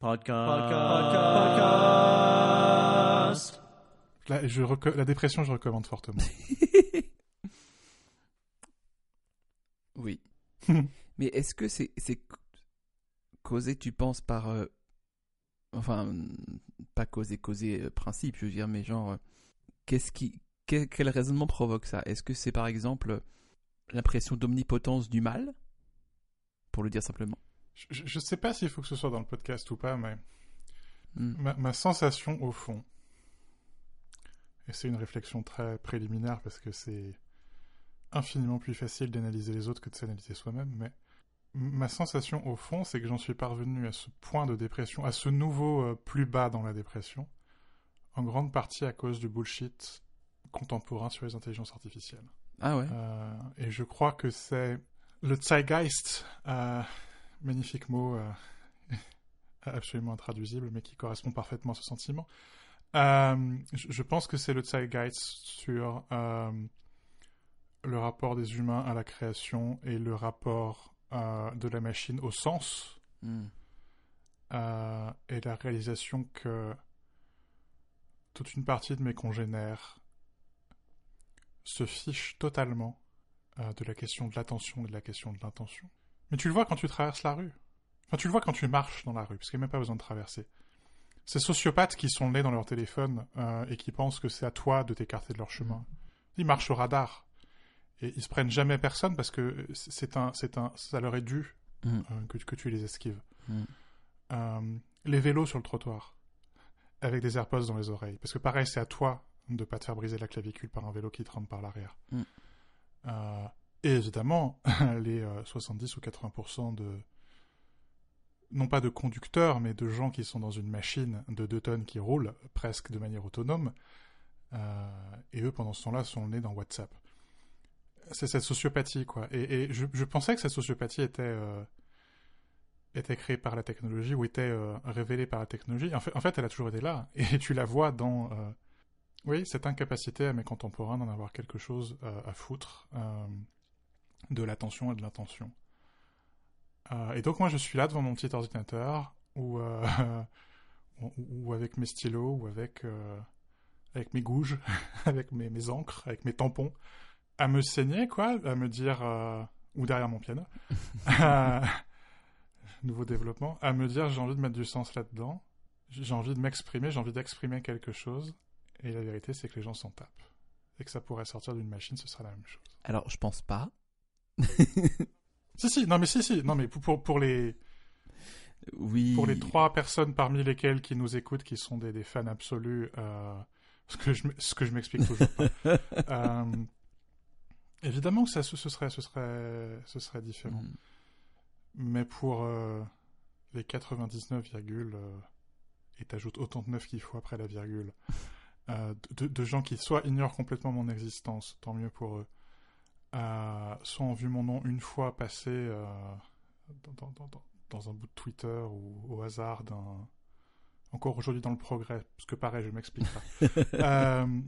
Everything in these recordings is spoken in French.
Podcast. Podcast. La, je reco- la dépression, je recommande fortement. Oui. Mais est-ce que c'est causé, tu penses, par. euh, enfin, hum, pas causé, causé euh, principe, je veux dire, mais genre. euh, Qu'est-ce qui. Quel, quel raisonnement provoque ça? Est-ce que c'est par exemple l'impression d'omnipotence du mal? Pour le dire simplement. Je, je sais pas s'il faut que ce soit dans le podcast ou pas, mais Hmm. ma, ma sensation au fond, et c'est une réflexion très préliminaire parce que c'est infiniment plus facile d'analyser les autres que de s'analyser soi-même, mais ma sensation au fond, c'est que j'en suis parvenu à ce point de dépression, à ce nouveau euh, plus bas dans la dépression, en grande partie à cause du bullshit contemporain sur les intelligences artificielles. Ah ouais Euh, et je crois que c'est le Zeitgeist, euh, magnifique mot euh, absolument intraduisible, mais qui correspond parfaitement à ce sentiment. Euh, je, pense que c'est le Zeitgeist sur euh, le rapport des humains à la création et le rapport de la machine au sens Hmm. et la réalisation que toute une partie de mes congénères se fichent totalement de la question de l'attention et de la question de l'intention. Mais tu le vois quand tu traverses la rue. Enfin, tu le vois quand tu marches dans la rue, parce qu'il n'y a même pas besoin de traverser. Ces sociopathes qui sont nés dans leur téléphone euh, et qui pensent que c'est à toi de t'écarter de leur chemin. Ils marchent au radar. Et ils se prennent jamais personne parce que c'est un, c'est un, ça leur est dû Hmm. euh, que, que tu les esquives. Hmm. Euh, les vélos sur le trottoir, avec des AirPods dans les oreilles. Parce que pareil, c'est à toi de pas te faire briser la clavicule par un vélo qui te rentre par l'arrière. Euh, et évidemment, les euh, 70 ou 80% de... Non pas de conducteurs, mais de gens qui sont dans une machine de 2 tonnes qui roule presque de manière autonome. Euh, et eux, pendant ce temps-là, sont nés dans WhatsApp. C'est cette sociopathie, quoi. Et, je, pensais que cette sociopathie était... euh, était créée par la technologie ou était euh, révélée par la technologie. En fait, en fait, elle a toujours été là. Et tu la vois dans, euh, oui, cette incapacité à mes contemporains d'en avoir quelque chose euh, à foutre euh, de l'attention et de l'intention. Euh, et donc moi, je suis là devant mon petit ordinateur ou, euh, ou, avec mes stylos ou avec, euh, avec mes gouges, avec mes, mes encres, avec mes tampons, à me saigner, quoi, à me dire, ou derrière mon piano. Nouveau développement, à me dire j'ai envie de mettre du sens là-dedans, j'ai envie de m'exprimer, j'ai envie d'exprimer quelque chose, et la vérité c'est que les gens s'en tapent. Et que ça pourrait sortir d'une machine, ce sera la même chose. Alors, je pense pas. Si, si, non mais si, si, non mais pour, pour, les, Oui. pour les trois personnes parmi lesquelles qui nous écoutent, qui sont des, des fans absolus, euh, ce que je, m- ce que je m'explique toujours pas, euh, évidemment que ça, ce, serait, ce serait, ce serait différent. Hmm. Mais pour euh, les 99, virgule, euh, et t'ajoutes autant de neuf qu'il faut après la virgule, de, de gens qui soit ignorent complètement mon existence, tant mieux pour eux, soit ont vu mon nom une fois passer euh, dans, dans- dans- dans- dans un bout de Twitter ou au hasard d'un... Encore aujourd'hui dans le progrès, parce que pareil, je m'explique pas. Euh,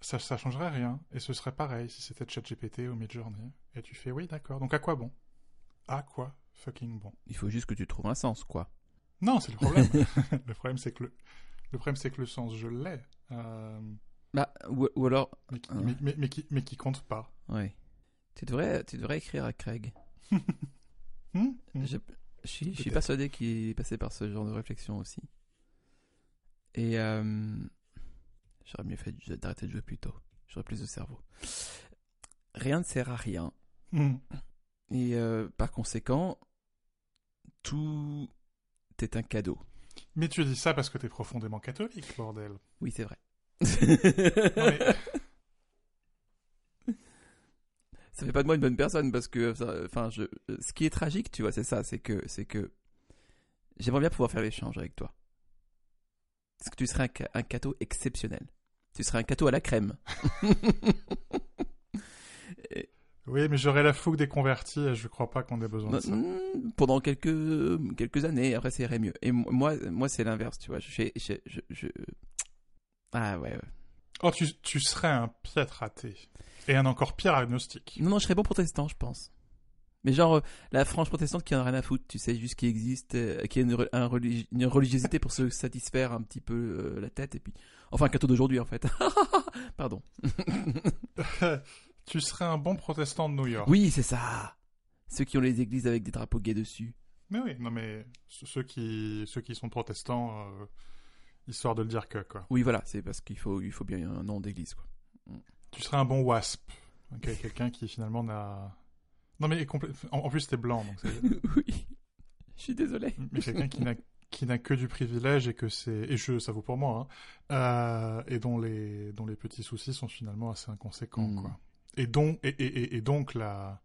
ça, ça changerait rien. Et ce serait pareil si c'était ChatGPT ou Midjourney. Et tu fais oui, d'accord. Donc à quoi bon? À quoi fucking bon? Il faut juste que tu trouves un sens, quoi. Non, c'est le problème. le problème, c'est que le, le problème, c'est que le sens, je l'ai. Euh, Bah, ou, ou alors. mais, qui, Ah. mais, mais- mais qui, mais qui compte pas. Ouais. Tu devrais, tu devrais écrire à Craig. Hmm Hmm. Je, je suis, je suis Peut-être. persuadé qu'il est passé par ce genre de réflexion aussi. Et euh, j'aurais mieux fait d'arrêter de jouer plus tôt. J'aurais plus de cerveau. Rien ne sert à rien. Hmm. Et euh, par conséquent, tout est un cadeau. Mais tu dis ça parce que t'es profondément catholique, bordel. Oui, c'est vrai. Mais- ça fait pas de moi une bonne personne parce que, enfin, je, ce qui est tragique, tu vois, c'est ça, c'est que, c'est que j'aimerais bien pouvoir faire l'échange avec toi. Parce que tu serais un, un cadeau exceptionnel. Tu serais un cadeau à la crème. Et- Oui, mais j'aurais la fougue des convertis et je crois pas qu'on ait besoin de ça. Mm, pendant quelques quelques années, après ça irait mieux. Et mo- moi, moi, c'est l'inverse, tu vois. Je, fais- je, je, je- ah ouais, ouais. Oh, tu, tu serais un piètre athée. Et un encore pire agnostique. Non, non, je serais bon protestant, je pense. Mais genre, euh, la frange protestante qui en a rien à foutre, tu sais, juste qui existe, euh, qui a une, re- un religi- une religiosité pour se satisfaire un petit peu euh, la tête, et puis. Enfin, un cateau d'aujourd'hui, en fait. Pardon. tu serais un bon protestant de New York. Oui, c'est ça. Ceux qui ont les églises avec des drapeaux gays dessus. Mais oui, non mais ce- ceux qui, ceux qui sont protestants, euh, histoire de le dire que, quoi. Oui, voilà, c'est parce qu'il faut, il faut bien un nom d'église, quoi. Tu serais un bon wasp. Quelqu'un qui finalement n'a... Non mais en, en plus t'es blanc, donc oui. Je suis désolé. mais quelqu'un qui n'a qui n'a que du privilège et que c'est et je ça vaut pour moi hein, euh, et dont les dont les petits soucis sont finalement assez inconséquents Mm. quoi et donc et, et, et- donc la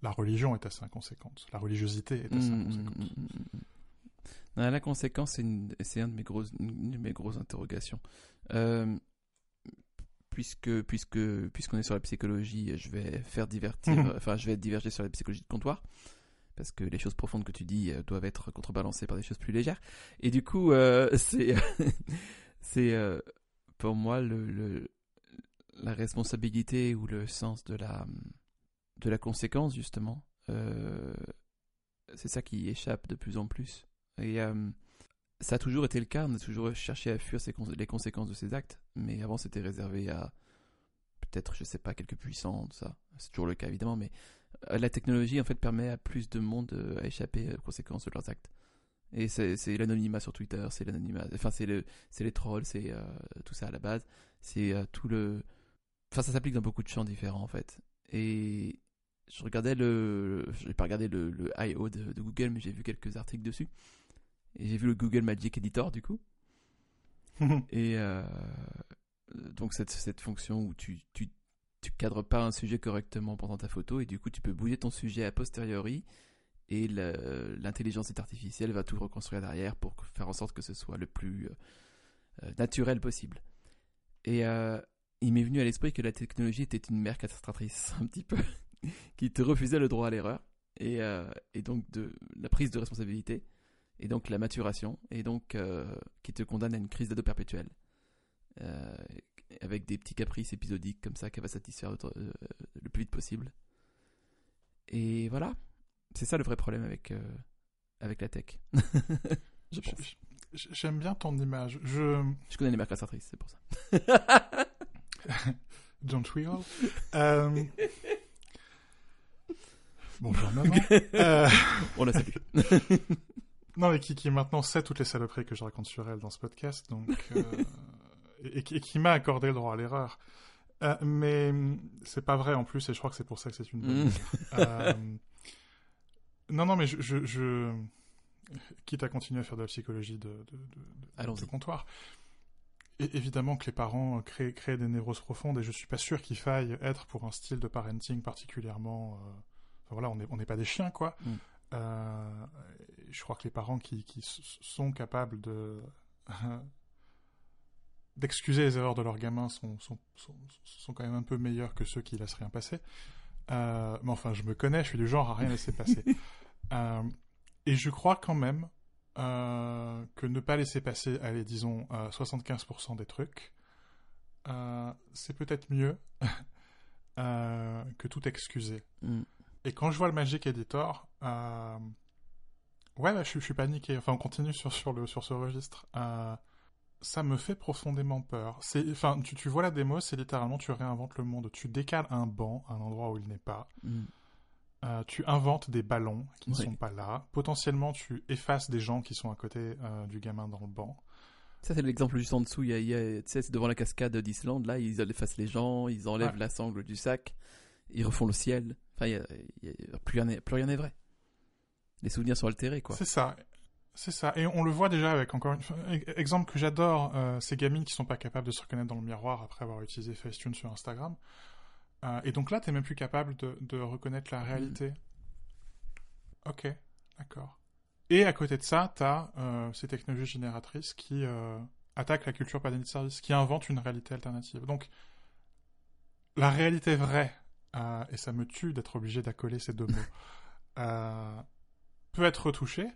la religion est assez inconséquente la religiosité est assez Mm, inconséquente mm, Non, la conséquence, c'est une, c'est un de mes grosses, une de mes grosses interrogations. Euh, puisque, puisque, puisqu'on est sur la psychologie, je vais faire divertir, Mhm. enfin, je vais diverger sur la psychologie de comptoir. Parce que les choses profondes que tu dis euh, doivent être contrebalancées par des choses plus légères. Et du coup, euh, c'est, c'est euh, pour moi le, le- la responsabilité ou le sens de la, de la conséquence, justement. C'est ça qui échappe de plus en plus. Et euh, ça a toujours été le cas, on a toujours cherché à fuir les conséquences de ces actes, mais avant c'était réservé à peut-être, je sais pas, quelques puissants, tout ça. C'est toujours le cas évidemment, mais euh, la technologie en fait permet à plus de monde euh, à échapper aux conséquences de leurs actes. Et c'est l'anonymat sur Twitter, c'est l'anonymat, enfin c'est le, les trolls, c'est tout ça à la base, c'est tout le, enfin ça s'applique dans beaucoup de champs différents en fait. Et je regardais le, j'ai pas regardé le, le I.O. de Google, mais j'ai vu quelques articles dessus. Et j'ai vu le Google Magic Editor du coup. Et euh, donc cette, cette fonction où tu, tu, tu cadres pas un sujet correctement pendant ta photo et du coup tu peux bouger ton sujet a posteriori et l'intelligence artificielle va tout reconstruire derrière pour faire en sorte que ce soit le plus euh, naturel possible. Et euh, il m'est venu à l'esprit que la technologie était une mère castratrice un petit peu qui te refusait le droit à l'erreur et, euh, et donc de la prise de responsabilité et donc la maturation et donc euh, qui te condamne à une crise d'ado perpétuelle. Euh, avec des petits caprices épisodiques comme ça qu'elle va satisfaire euh, le plus vite possible. Et voilà. C'est ça le vrai problème avec avec la tech. Je pense. J'aime bien ton image. Je je connais les mères castratrices c'est pour ça. Don't we all? Bonjour maman. Euh, on la salue Non, mais qui, qui maintenant sait toutes les saloperies que je raconte sur elle dans ce podcast, donc euh, et, et qui- m'a accordé le droit à l'erreur. Euh, mais hum, c'est pas vrai en plus, et je crois que c'est pour ça que c'est une bonne. Mm. Euh, non, non, mais je, je, je- quitte à continuer à faire de la psychologie de, de, de- de- Allons-y. de comptoir. Et évidemment que les parents créent, créent des névroses profondes, et je suis pas sûr qu'il faille être pour un style de parenting particulièrement. euh, enfin, voilà, on n'est on n'est pas des chiens, quoi. Mm. Je crois que les parents qui, sont capables de d'excuser les erreurs de leurs gamins sont, sont, sont, sont quand même un peu meilleurs que ceux qui laissent rien passer. Euh, mais enfin, je me connais, je suis du genre à rien laisser passer. Euh, et je crois quand même euh, que ne pas laisser passer, allez, disons, euh, 75% des trucs, c'est peut-être mieux que tout excuser. Mm. Et quand je vois le Magic Editor, ouais, bah, je, suis- je suis paniqué. Enfin, on continue sur, sur, le, sur ce registre. Euh, ça me fait profondément peur. C'est, enfin, tu, tu vois la démo, c'est littéralement tu réinventes le monde. Tu décales un banc à un endroit où il n'est pas. Mm. Euh, tu inventes des ballons qui ne sont pas là. Potentiellement, tu effaces des gens qui sont à côté euh, du gamin dans le banc. Ça, c'est l'exemple juste en dessous. Il y a, il y a- tu sais, c'est devant la cascade d'Islande. Là, ils effacent les gens, ils enlèvent Ouais. la sangle du sac, ils refont le ciel. Enfin, il y a- il y a- plus rien n'est plus rien n'est vrai. Les souvenirs sont altérés, quoi. C'est ça. C'est ça. Et on le voit déjà avec encore une fois, e- exemple que j'adore, euh, ces gamines qui sont pas capables de se reconnaître dans le miroir après avoir utilisé Facetune sur Instagram. Euh, et donc là, t'es même plus capable de, de reconnaître la réalité. Ok, d'accord. Et à côté de ça, t'as euh, ces technologies génératrices qui attaquent la culture pas de service, qui inventent une réalité alternative. Donc, la réalité vraie, et ça me tue d'être obligé d'accoler ces deux mots, peut être retouchée.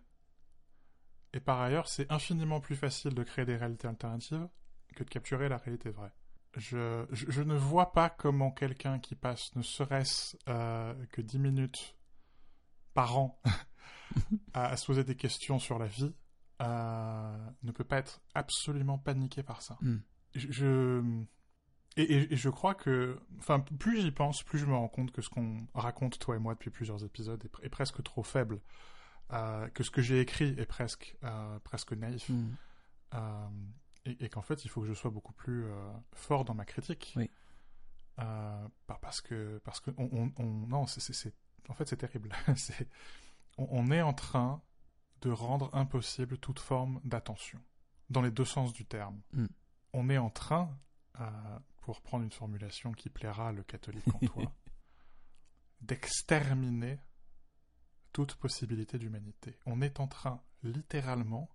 Et par ailleurs, c'est infiniment plus facile de créer des réalités alternatives que de capturer la réalité vraie. Je, je, je ne vois pas comment quelqu'un qui passe ne serait-ce euh, que 10 minutes parent à, se poser des questions sur la vie ne peut pas être absolument paniqué par ça. Hmm. Je, et, je crois que, enfin, plus j'y pense, plus je me rends compte que ce qu'on raconte toi et moi depuis plusieurs épisodes est, presque trop faible, euh, que ce que j'ai écrit est presque euh, presque naïf, hmm. euh, et, qu'en fait il faut que je sois beaucoup plus fort dans ma critique. Oui. parce que parce que on, non c'est en fait c'est terrible. c'est on, est en train de rendre impossible toute forme d'attention dans les deux sens du terme. Hmm. On est en train pour prendre une formulation qui plaira le catholique en toi, d'exterminer toute possibilité d'humanité. On est en train, littéralement,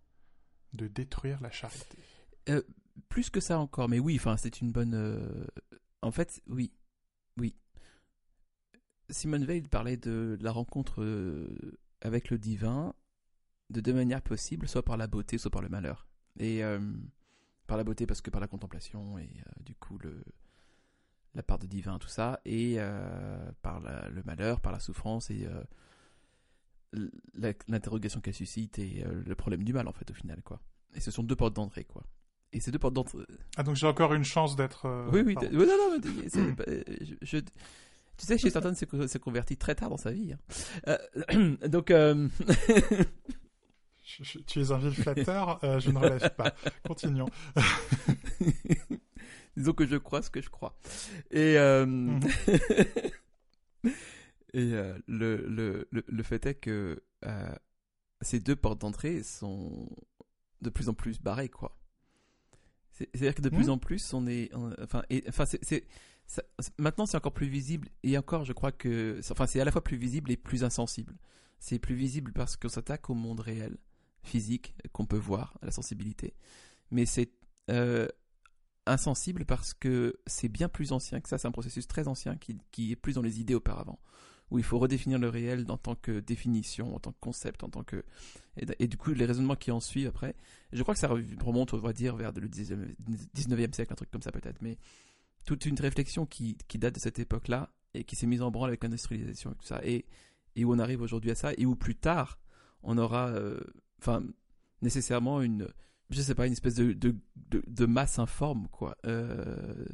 de détruire la charité. Euh, plus que ça encore, mais oui, c'est une bonne. Euh, en fait, oui, oui. Simone Veil parlait de la rencontre euh, avec le divin de deux manières possibles, soit par la beauté, soit par le malheur. Et par la beauté parce que par la contemplation et du coup le la part de divin tout ça et par le malheur par la souffrance et l'interrogation qu'elle suscite et le problème du mal en fait au final quoi et ce sont deux portes d'entrée quoi et ces deux portes d'entrée ah donc j'ai encore une chance d'être oui oui non, non, je, tu sais, chez certains s'est converti très tard dans sa vie. Hein. donc, tu es un vil flatteur, euh, je ne relève pas. Continuons. Disons que je crois ce que je crois. Et, euh, mhm. et euh, le, le, le, fait est que ces deux portes d'entrée sont de plus en plus barrées, quoi. C'est-à-dire que de plus mhm. en plus, on est. enfin, et, enfin c'est. Maintenant, c'est encore plus visible, et encore, je crois que. Enfin, c'est à la fois plus visible et plus insensible. C'est plus visible parce qu'on s'attaque au monde réel physique qu'on peut voir, la sensibilité. Mais c'est euh, insensible parce que c'est bien plus ancien que ça, c'est un processus très ancien qui, est plus dans les idées auparavant, où il faut redéfinir le réel en tant que définition, en tant que concept, en tant que... Et, du coup, les raisonnements qui en suivent après, je crois que ça remonte, on va dire, vers le 19e siècle, un truc comme ça peut-être, mais toute une réflexion qui, date de cette époque-là et qui s'est mise en branle avec l'industrialisation et tout ça, et, et où on arrive aujourd'hui à ça, et où plus tard, on aura euh, enfin, nécessairement une, je sais pas, une espèce de, de, de, masse informe, quoi, euh,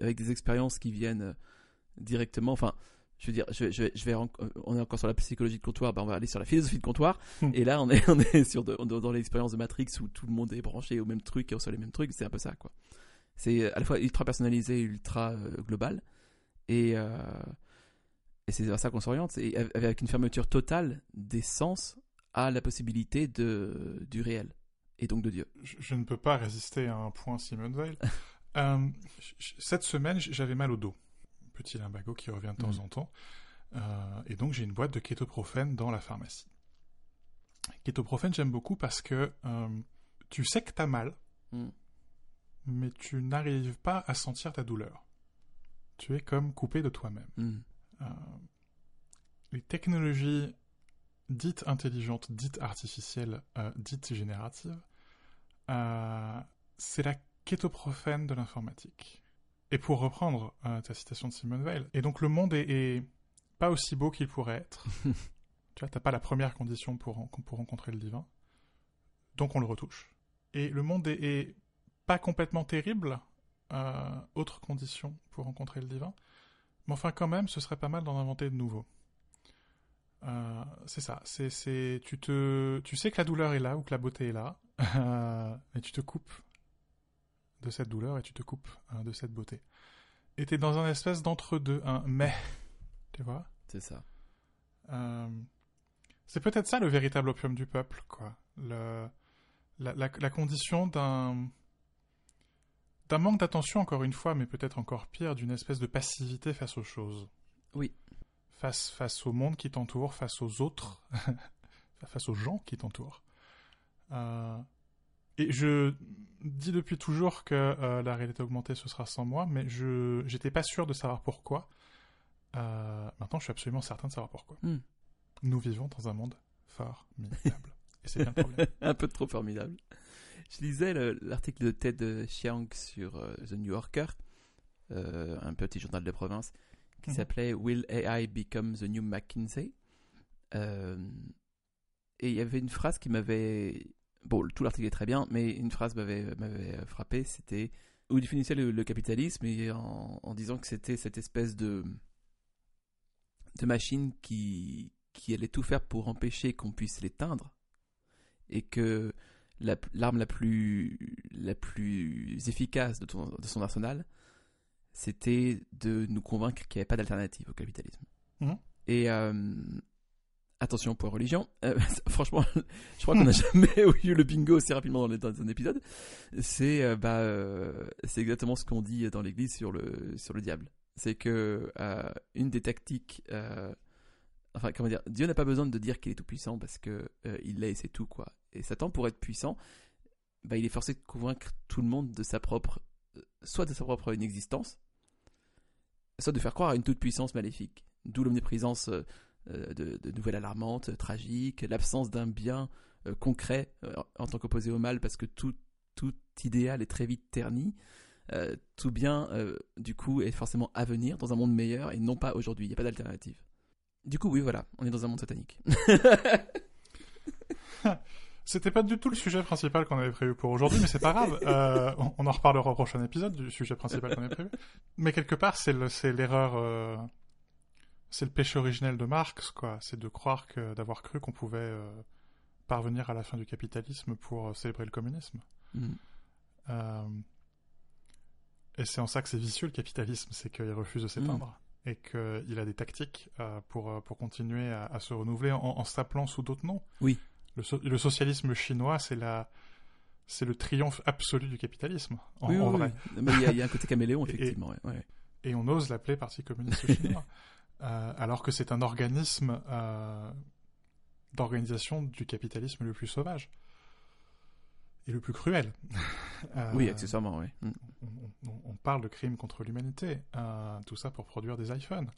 avec des expériences qui viennent directement, enfin, je veux dire, je, je, je, vais, on est encore sur la psychologie de comptoir, ben on va aller sur la philosophie de comptoir, hmm. et là on est, on est sur dans l'expérience de Matrix où tout le monde est branché au même truc et on reçoit les mêmes trucs, c'est un peu ça, quoi. C'est à la fois ultra personnalisé, ultra euh, global, et, euh, et c'est vers ça qu'on s'oriente, et avec une fermeture totale des sens à la possibilité de, du réel et donc de Dieu. Je, ne peux pas résister à un point Simone Veil. Euh, cette semaine, j'avais mal au dos. Petit limbago qui revient de temps mm. en temps. Euh, et donc j'ai une boîte de kétoprophène dans la pharmacie. Kétoprophène, j'aime beaucoup parce que euh, tu sais que tu as mal, mm. mais tu n'arrives pas à sentir ta douleur. Tu es comme coupé de toi-même. Mm. les technologies dite intelligente, dite artificielle, euh, dite générative, euh, c'est la kétoprophène de l'informatique. Et pour reprendre euh, ta citation de Simone Weil, et donc le monde est, pas aussi beau qu'il pourrait être. tu vois, t'as pas la première condition pour, pour rencontrer le divin, donc on le retouche. Et le monde est, pas complètement terrible, autre condition pour rencontrer le divin, mais enfin quand même, ce serait pas mal d'en inventer de nouveaux. Euh, c'est ça. C'est, c'est, tu te, tu sais que la douleur est là ou que la beauté est là, et tu te coupes de cette douleur et tu te coupes hein, de cette beauté. Et t'es dans un espèce d'entre-deux, un mais, tu vois C'est ça. Euh, c'est peut-être ça le véritable opium du peuple, quoi. Le, la, la, la condition d'un d'un manque d'attention encore une fois, mais peut-être encore pire, d'une espèce de passivité face aux choses. Oui face, face au monde qui t'entoure, face aux autres, face aux gens qui t'entourent. Euh, et je dis depuis toujours que euh, la réalité augmentée ce sera sans moi, mais je j'étais pas sûr de savoir pourquoi. Euh, maintenant, je suis absolument certain de savoir pourquoi. Hmm. Nous vivons dans un monde formidable. et c'est un problème. un peu trop formidable. Je lisais l'article de Ted Chiang sur The New Yorker, un petit journal de province, qui mhm. s'appelait Will AI Become the New McKinsey? Euh, et il y avait une phrase qui m'avait. Bon, tout l'article est très bien, mais une phrase m'avait m'avait frappé. C'était où il définissait le, le capitalisme et en, en disant que c'était cette espèce de de machine qui qui allait tout faire pour empêcher qu'on puisse l'éteindre et que la- l'arme la, plus la plus efficace de, ton- de son arsenal c'était de nous convaincre qu'il n'y avait pas d'alternative au capitalisme. Mhm. Et euh, attention pour religion, euh, franchement, je crois qu'on n'a jamais eu le bingo aussi rapidement dans, un épisode. C'est euh, bah, euh, c'est exactement ce qu'on dit dans l'Église sur le diable. C'est que une des tactiques, enfin comment dire, Dieu n'a pas besoin de dire qu'il est tout puissant parce que il l'est et c'est tout quoi. Et Satan pour être puissant, bah, il est forcé de convaincre tout le monde de sa propre, soit de sa propre inexistence, soit de faire croire à une toute puissance maléfique. D'où l'omniprésence de, de nouvelles alarmantes, euh, tragiques, l'absence d'un bien euh, concret euh, en tant qu'opposé au mal, parce que tout, tout idéal est très vite terni. Euh, tout bien, euh, du coup, est forcément à venir dans un monde meilleur et non pas aujourd'hui. Il n'y a pas d'alternative. Du coup, oui, voilà, on est dans un monde satanique. C'était pas du tout le sujet principal qu'on avait prévu pour aujourd'hui, mais c'est pas grave. Euh, on, on en reparlera au prochain épisode du sujet principal qu'on avait prévu. Mais quelque part, c'est le- c'est l'erreur, euh, c'est le péché originel de Marx, quoi. C'est de croire que, d'avoir cru qu'on pouvait euh, parvenir à la fin du capitalisme pour euh, célébrer le communisme. Mm. Euh, et c'est en ça que c'est vicieux le capitalisme, c'est qu'il refuse de s'éteindre et qu'il a des tactiques pour, pour continuer à, à se renouveler en, en s'appelant sous d'autres noms. Oui. Le, so- le socialisme chinois, c'est la c'est le triomphe absolu du capitalisme, en, oui, en oui, vrai. oui. Mais Il y, a- il y a un côté caméléon, effectivement. ouais. Et on ose l'appeler Parti communiste chinois, euh, alors que c'est un organisme euh, d'organisation du capitalisme le plus sauvage et le plus cruel. Euh, Oui, accessoirement, oui. Mm. on, on- on parle de crimes contre l'humanité, tout ça pour produire des iPhones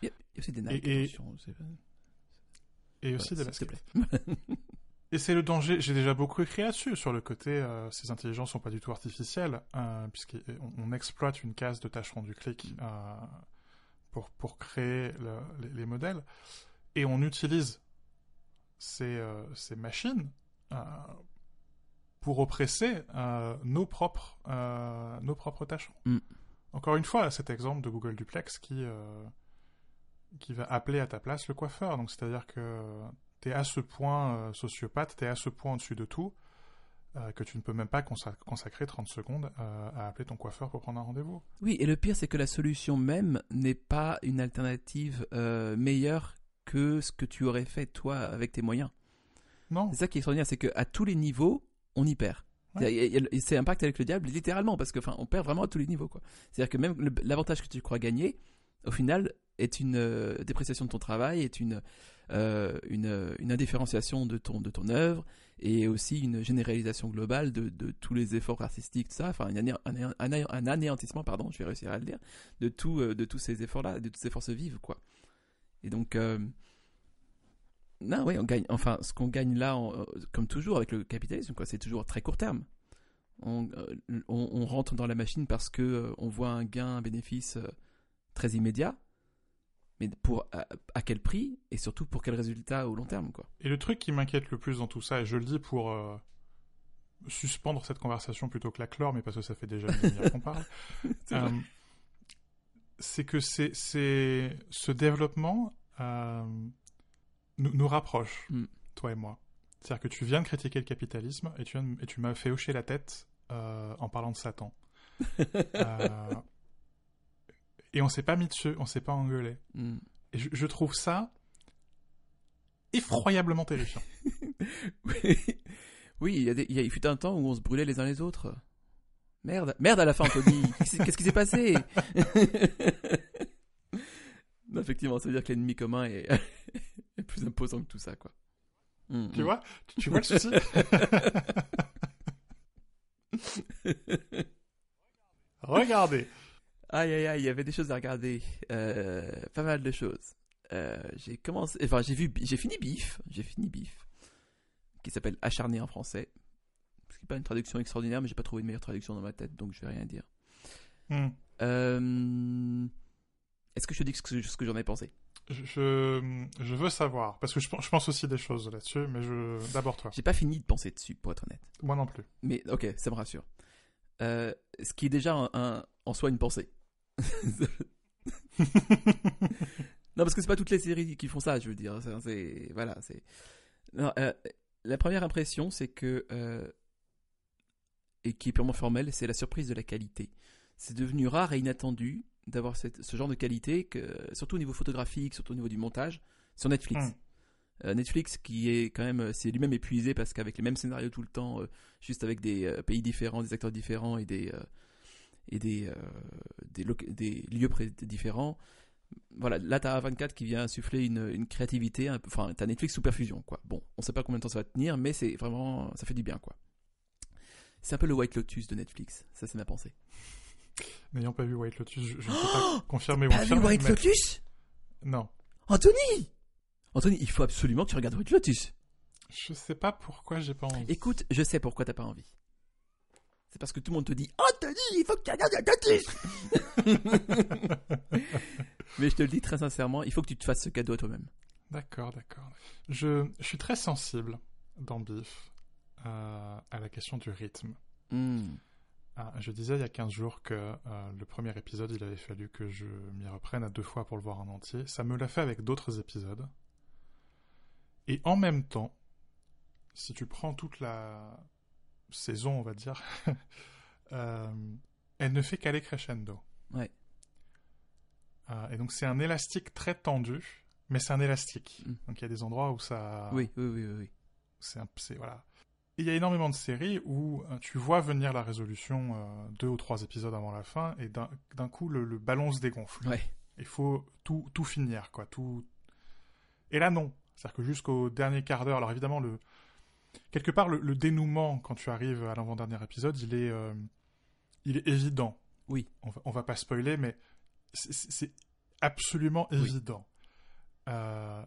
Il y a aussi des Nike, et- aussi des baskets. Et c'est le danger, j'ai déjà beaucoup écrit là-dessus, sur le côté, euh, ces intelligences sont pas du tout artificielles, euh, puisqu'on on exploite une case de tâcherons du clic euh, pour, pour créer le- les, les modèles, et on utilise ces, euh, ces machines euh, pour oppresser euh, nos, propres, nos propres tâcherons. Mm. Encore une fois, cet exemple de Google Duplex qui, qui va appeler à ta place le coiffeur, donc c'est-à-dire que t'es à ce point sociopathe, t'es à ce point au-dessus de tout, euh, que tu ne peux même pas consa- consacrer 30 secondes euh, à appeler ton coiffeur pour prendre un rendez-vous. Oui, et le pire, c'est que la solution même n'est pas une alternative euh, meilleure que ce que tu aurais fait toi avec tes moyens. Non, C'est ça qui est extraordinaire, c'est qu'à tous les niveaux, on y perd. Ouais. C'est un pacte avec le diable, littéralement, parce que, enfin, on perd vraiment à tous les niveaux. C'est-à-dire que même l'avantage que tu crois gagner, au final, est une dépréciation de ton travail, est une, euh, une, une indifférenciation de ton, de ton œuvre, et aussi une généralisation globale de, tous les efforts artistiques, tout ça, enfin, un, ané- un, ané- un ané- un anéantissement, pardon, je vais réussir à le dire, de, tout, euh, de tous ces efforts-là, de toutes ces forces vives, quoi. Et donc, euh, non, oui, on gagne. Enfin, ce qu'on gagne là, euh, comme toujours avec le capitalisme, c'est toujours très court terme. On, euh, on, rentre dans la machine parce que euh, on voit un gain, un bénéfice euh, très immédiat. Mais pour à, à quel prix et surtout pour quel résultat au long terme, quoi. Et le truc qui m'inquiète le plus dans tout ça, et je le dis pour euh, suspendre cette conversation plutôt que la clore, mais parce que ça fait déjà une demi-heure qu'on parle, euh, c'est que c'est, c'est ce développement euh, nous, nous rapproche, Mm. toi et moi. C'est-à-dire que tu viens de critiquer le capitalisme et tu, viens de- et tu m'as fait hocher la tête en parlant de Satan. Et on s'est pas mis dessus, on s'est pas engueulé. Mm. Et je, je trouve ça effroyablement terrifiant. Oui, oui, il y a des, il, y a, il fut un temps où on se brûlait les uns les autres. Merde, merde à la fin, Anthony. Qu'est-ce qui s'est passé? Non, Effectivement, ça veut dire que l'ennemi commun est, est plus imposant que tout ça, quoi. Mm, Tu mm. vois? Tu, tu vois le souci? Regardez Aïe aïe aïe, il y avait des choses à regarder, Euh, pas mal de choses. Euh, j'ai commencé, enfin j'ai vu, j'ai fini Bif, j'ai fini Bif, qui s'appelle Acharné en français. Ce qui n'est pas une traduction extraordinaire, mais j'ai pas trouvé de meilleure traduction dans ma tête, donc je vais rien dire. Hmm. Euh, Est-ce que je te dis ce que, ce que j'en ai pensé? Je, je veux savoir, parce que je, je pense aussi des choses là-dessus, mais je d'abord toi. J'ai pas fini de penser dessus, pour être honnête. Moi non plus. Mais ok, ça me rassure. Euh, ce qui est déjà un- un- en soi une pensée. Non, parce que c'est pas toutes les séries qui font ça, je veux dire. C'est- voilà, c'est. Euh, la première impression, c'est que euh, et qui est purement formelle, c'est la surprise de la qualité. C'est devenu rare et inattendu d'avoir ce genre de qualité, que, surtout au niveau photographique, surtout au niveau du montage, sur Netflix. Hmm. Euh, Netflix qui est quand même, c'est lui-même épuisé parce qu'avec les mêmes scénarios tout le temps, juste avec des pays différents, des acteurs différents et des et des euh, des, loca- des lieux différents. Voilà, là t'as A24 qui vient insuffler une, une créativité, un peu- enfin t'as Netflix sous perfusion quoi. Bon, on sait pas combien de temps ça va tenir, mais c'est vraiment, ça fait du bien quoi. C'est un peu le White Lotus de Netflix, ça c'est ma pensée. N'ayant pas vu White Lotus, je, je ne peux pas confirmer ou T'as vu. White mais- Lotus? Non. Anthony Anthony, il faut absolument que tu regardes White Lotus. Je sais pas pourquoi j'ai pas envie. Écoute, je sais pourquoi t'as pas envie. C'est parce que tout le monde te dit Anthony, il faut que tu regardes Lotus Mais je te le dis très sincèrement, il faut que tu te fasses ce cadeau à toi-même. D'accord, d'accord. Je, je suis très sensible dans Beef euh, à la question du rythme. Hmm. Ah, je disais il y a 15 jours que euh, le premier épisode, il avait fallu que je m'y reprenne à deux fois pour le voir en entier. Ça me l'a fait avec d'autres épisodes. Et en même temps, si tu prends toute la saison, on va dire, euh, elle ne fait qu'aller crescendo. Ouais. Euh, et donc c'est un élastique très tendu, mais c'est un élastique. Mm. Donc il y a des endroits où ça... Oui, oui, oui, oui, c'est un- voilà. Il y a énormément de séries où euh, tu vois venir la résolution euh, deux ou trois épisodes avant la fin et d'un d'un coup le, le ballon se dégonfle. Ouais. Il faut tout, tout finir, quoi. Tout... Et là, non. C'est-à-dire que jusqu'au dernier quart d'heure, alors évidemment, le... quelque part, le, le dénouement, quand tu arrives à l'avant-dernier épisode, il est, euh, il est évident. Oui. On va, on va pas spoiler, mais c'est- absolument Oui. évident. Euh,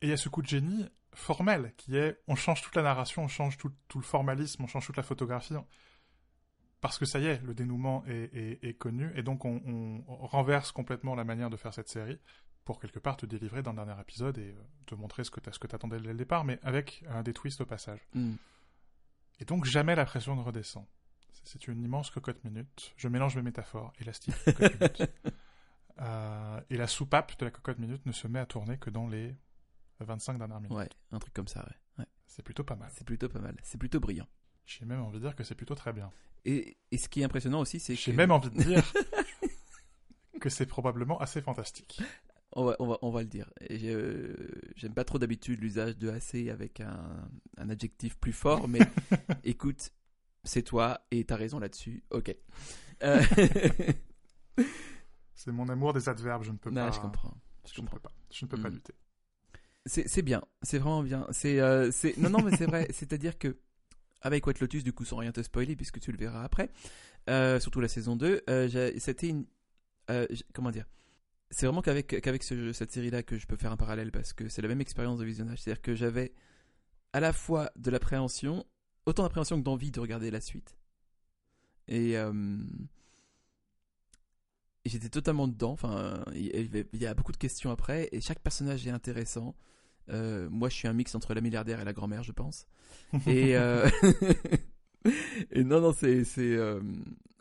Et il y a ce coup de génie formel qui est on change toute la narration, on change tout, tout le formalisme, on change toute la photographie. Parce que ça y est, le dénouement est, est- est connu et donc on, on renverse complètement la manière de faire cette série pour quelque part te délivrer dans le dernier épisode et euh, te montrer ce que tu attendais dès le départ, mais avec un des twists au passage. Hmm. Et donc jamais la pression ne redescend. C'est une immense cocotte minute. Je mélange mes métaphores. Élastique, cocotte minute. Euh, et la soupape de la cocotte minute ne se met à tourner que dans les 25 dernières minutes. Ouais, un truc comme ça, ouais. ouais. C'est plutôt pas mal. C'est plutôt pas mal. C'est plutôt brillant. J'ai même envie de dire que c'est plutôt très bien. Et, et ce qui est impressionnant aussi, c'est que. J'ai même envie de dire que c'est probablement assez fantastique. On va, on va, on va le dire. Je- J'aime pas trop d'habitude l'usage de assez avec un, un adjectif plus fort, mais écoute, c'est toi et t'as raison là-dessus. Ok. Euh, C'est mon amour des adverbes, je ne peux non, pas. je comprends. Je Je ne comprends. peux pas. Je ne peux pas Mm. lutter. C'est bien, c'est vraiment bien. C'est euh, c'est- non non mais c'est vrai. C'est-à-dire que avec White Lotus, du coup, sans rien te spoiler puisque tu le verras après, euh, surtout la saison 2, euh, j'ai- c'était une euh, comment dire? C'est vraiment qu'avec qu'avec ce- cette série-là que je peux faire un parallèle parce que c'est la même expérience de visionnage. C'est-à-dire que j'avais à la fois de l'appréhension, autant d'appréhension que d'envie de regarder la suite. Et, euh, j'étais totalement dedans. Enfin, il y a beaucoup de questions après, et chaque personnage est intéressant. Euh, moi, je suis un mix entre la milliardaire et la grand-mère, je pense. Et, euh, et non, non, c'est,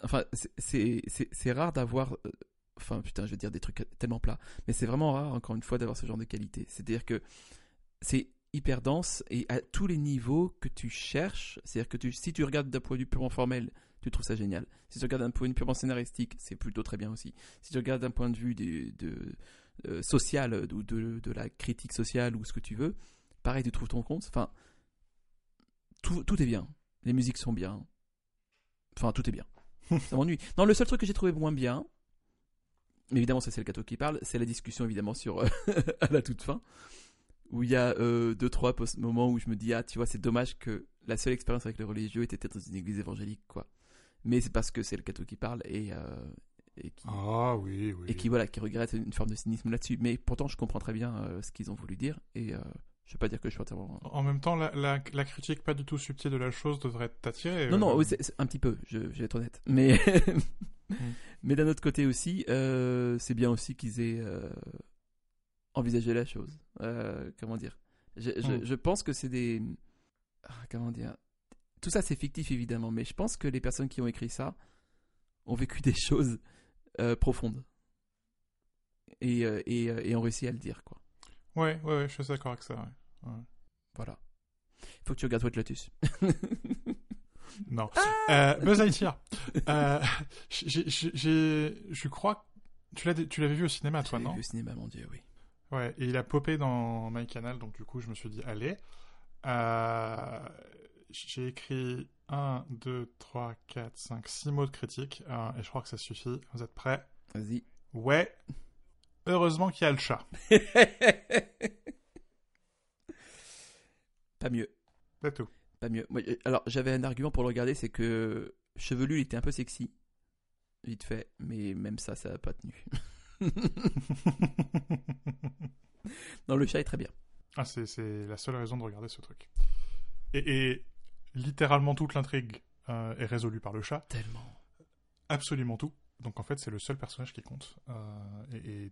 enfin, c'est, rare d'avoir, enfin, putain, je vais dire des trucs tellement plats, mais c'est vraiment rare, encore une fois, d'avoir ce genre de qualité. C'est-à-dire que c'est hyper dense et à tous les niveaux que tu cherches, c'est-à-dire que tu, si tu regardes d'un point de vue purement formel, tu trouves ça génial. Si tu regardes d'un point de vue purement scénaristique, c'est plutôt très bien aussi. Si tu regardes d'un point de vue de, euh, social ou de, de la critique sociale ou ce que tu veux, pareil, tu trouves ton compte. Enfin, tout, tout est bien. Les musiques sont bien. Enfin, tout est bien. ça m'ennuie. Non, le seul truc que j'ai trouvé moins bien, évidemment, ça c'est le gâteau qui parle, c'est la discussion évidemment sur euh, à la toute fin, où il y a euh, deux trois moments où je me dis ah tu vois c'est dommage que la seule expérience avec le religieux était d'être dans une église évangélique quoi. Mais c'est parce que c'est le gâteau qui parle et euh, et qui Ah oui, oui. et qui voilà qui regrette une forme de cynisme là-dessus. Mais pourtant je comprends très bien euh, ce qu'ils ont voulu dire et je vais pas dire que je suis entièrement En même temps, la, la- la critique pas du tout subtile de la chose devrait t'attirer. Non, non, euh, oui, c'est, c'est un petit peu, je, je vais être honnête. Mais, mais d'un autre côté aussi, euh, c'est bien aussi qu'ils aient, euh, envisager la chose. Euh, comment dire? Je, je, Hmm. je pense que c'est des. Ah, Comment dire? Tout ça, c'est fictif évidemment, mais je pense que les personnes qui ont écrit ça ont vécu des choses profondes. Et, et, et ont réussi à le dire, quoi. Ouais, ouais, ouais, je suis d'accord avec ça. ouais. Ouais. Voilà. Faut que tu regardes White Lotus. Non. Ah Euh, Buzz Lightyear. Euh, je crois. Tu l'avais vu au cinéma, toi, non vu au cinéma, mon dieu, oui. Ouais, et il a popé dans MyCanal, donc du coup, je me suis dit, allez. Euh, j'ai écrit 1, 2, 3, 4, 5, 6 mots de critique, et je crois que ça suffit. Vous êtes prêts? Vas-y. Ouais. Heureusement qu'il y a le chat. Pas mieux. C'est tout. Pas mieux. Euh, alors, j'avais un argument pour le regarder, c'est que Chevelu, il était un peu sexy. Vite fait. Mais même ça, ça n'a pas tenu. non, le chat est très bien. ah, c'est, c'est la seule raison de regarder ce truc. Et, et littéralement toute l'intrigue euh, est résolue par le chat. Tellement. absolument tout. Donc en fait, c'est le seul personnage qui compte. Euh, et, et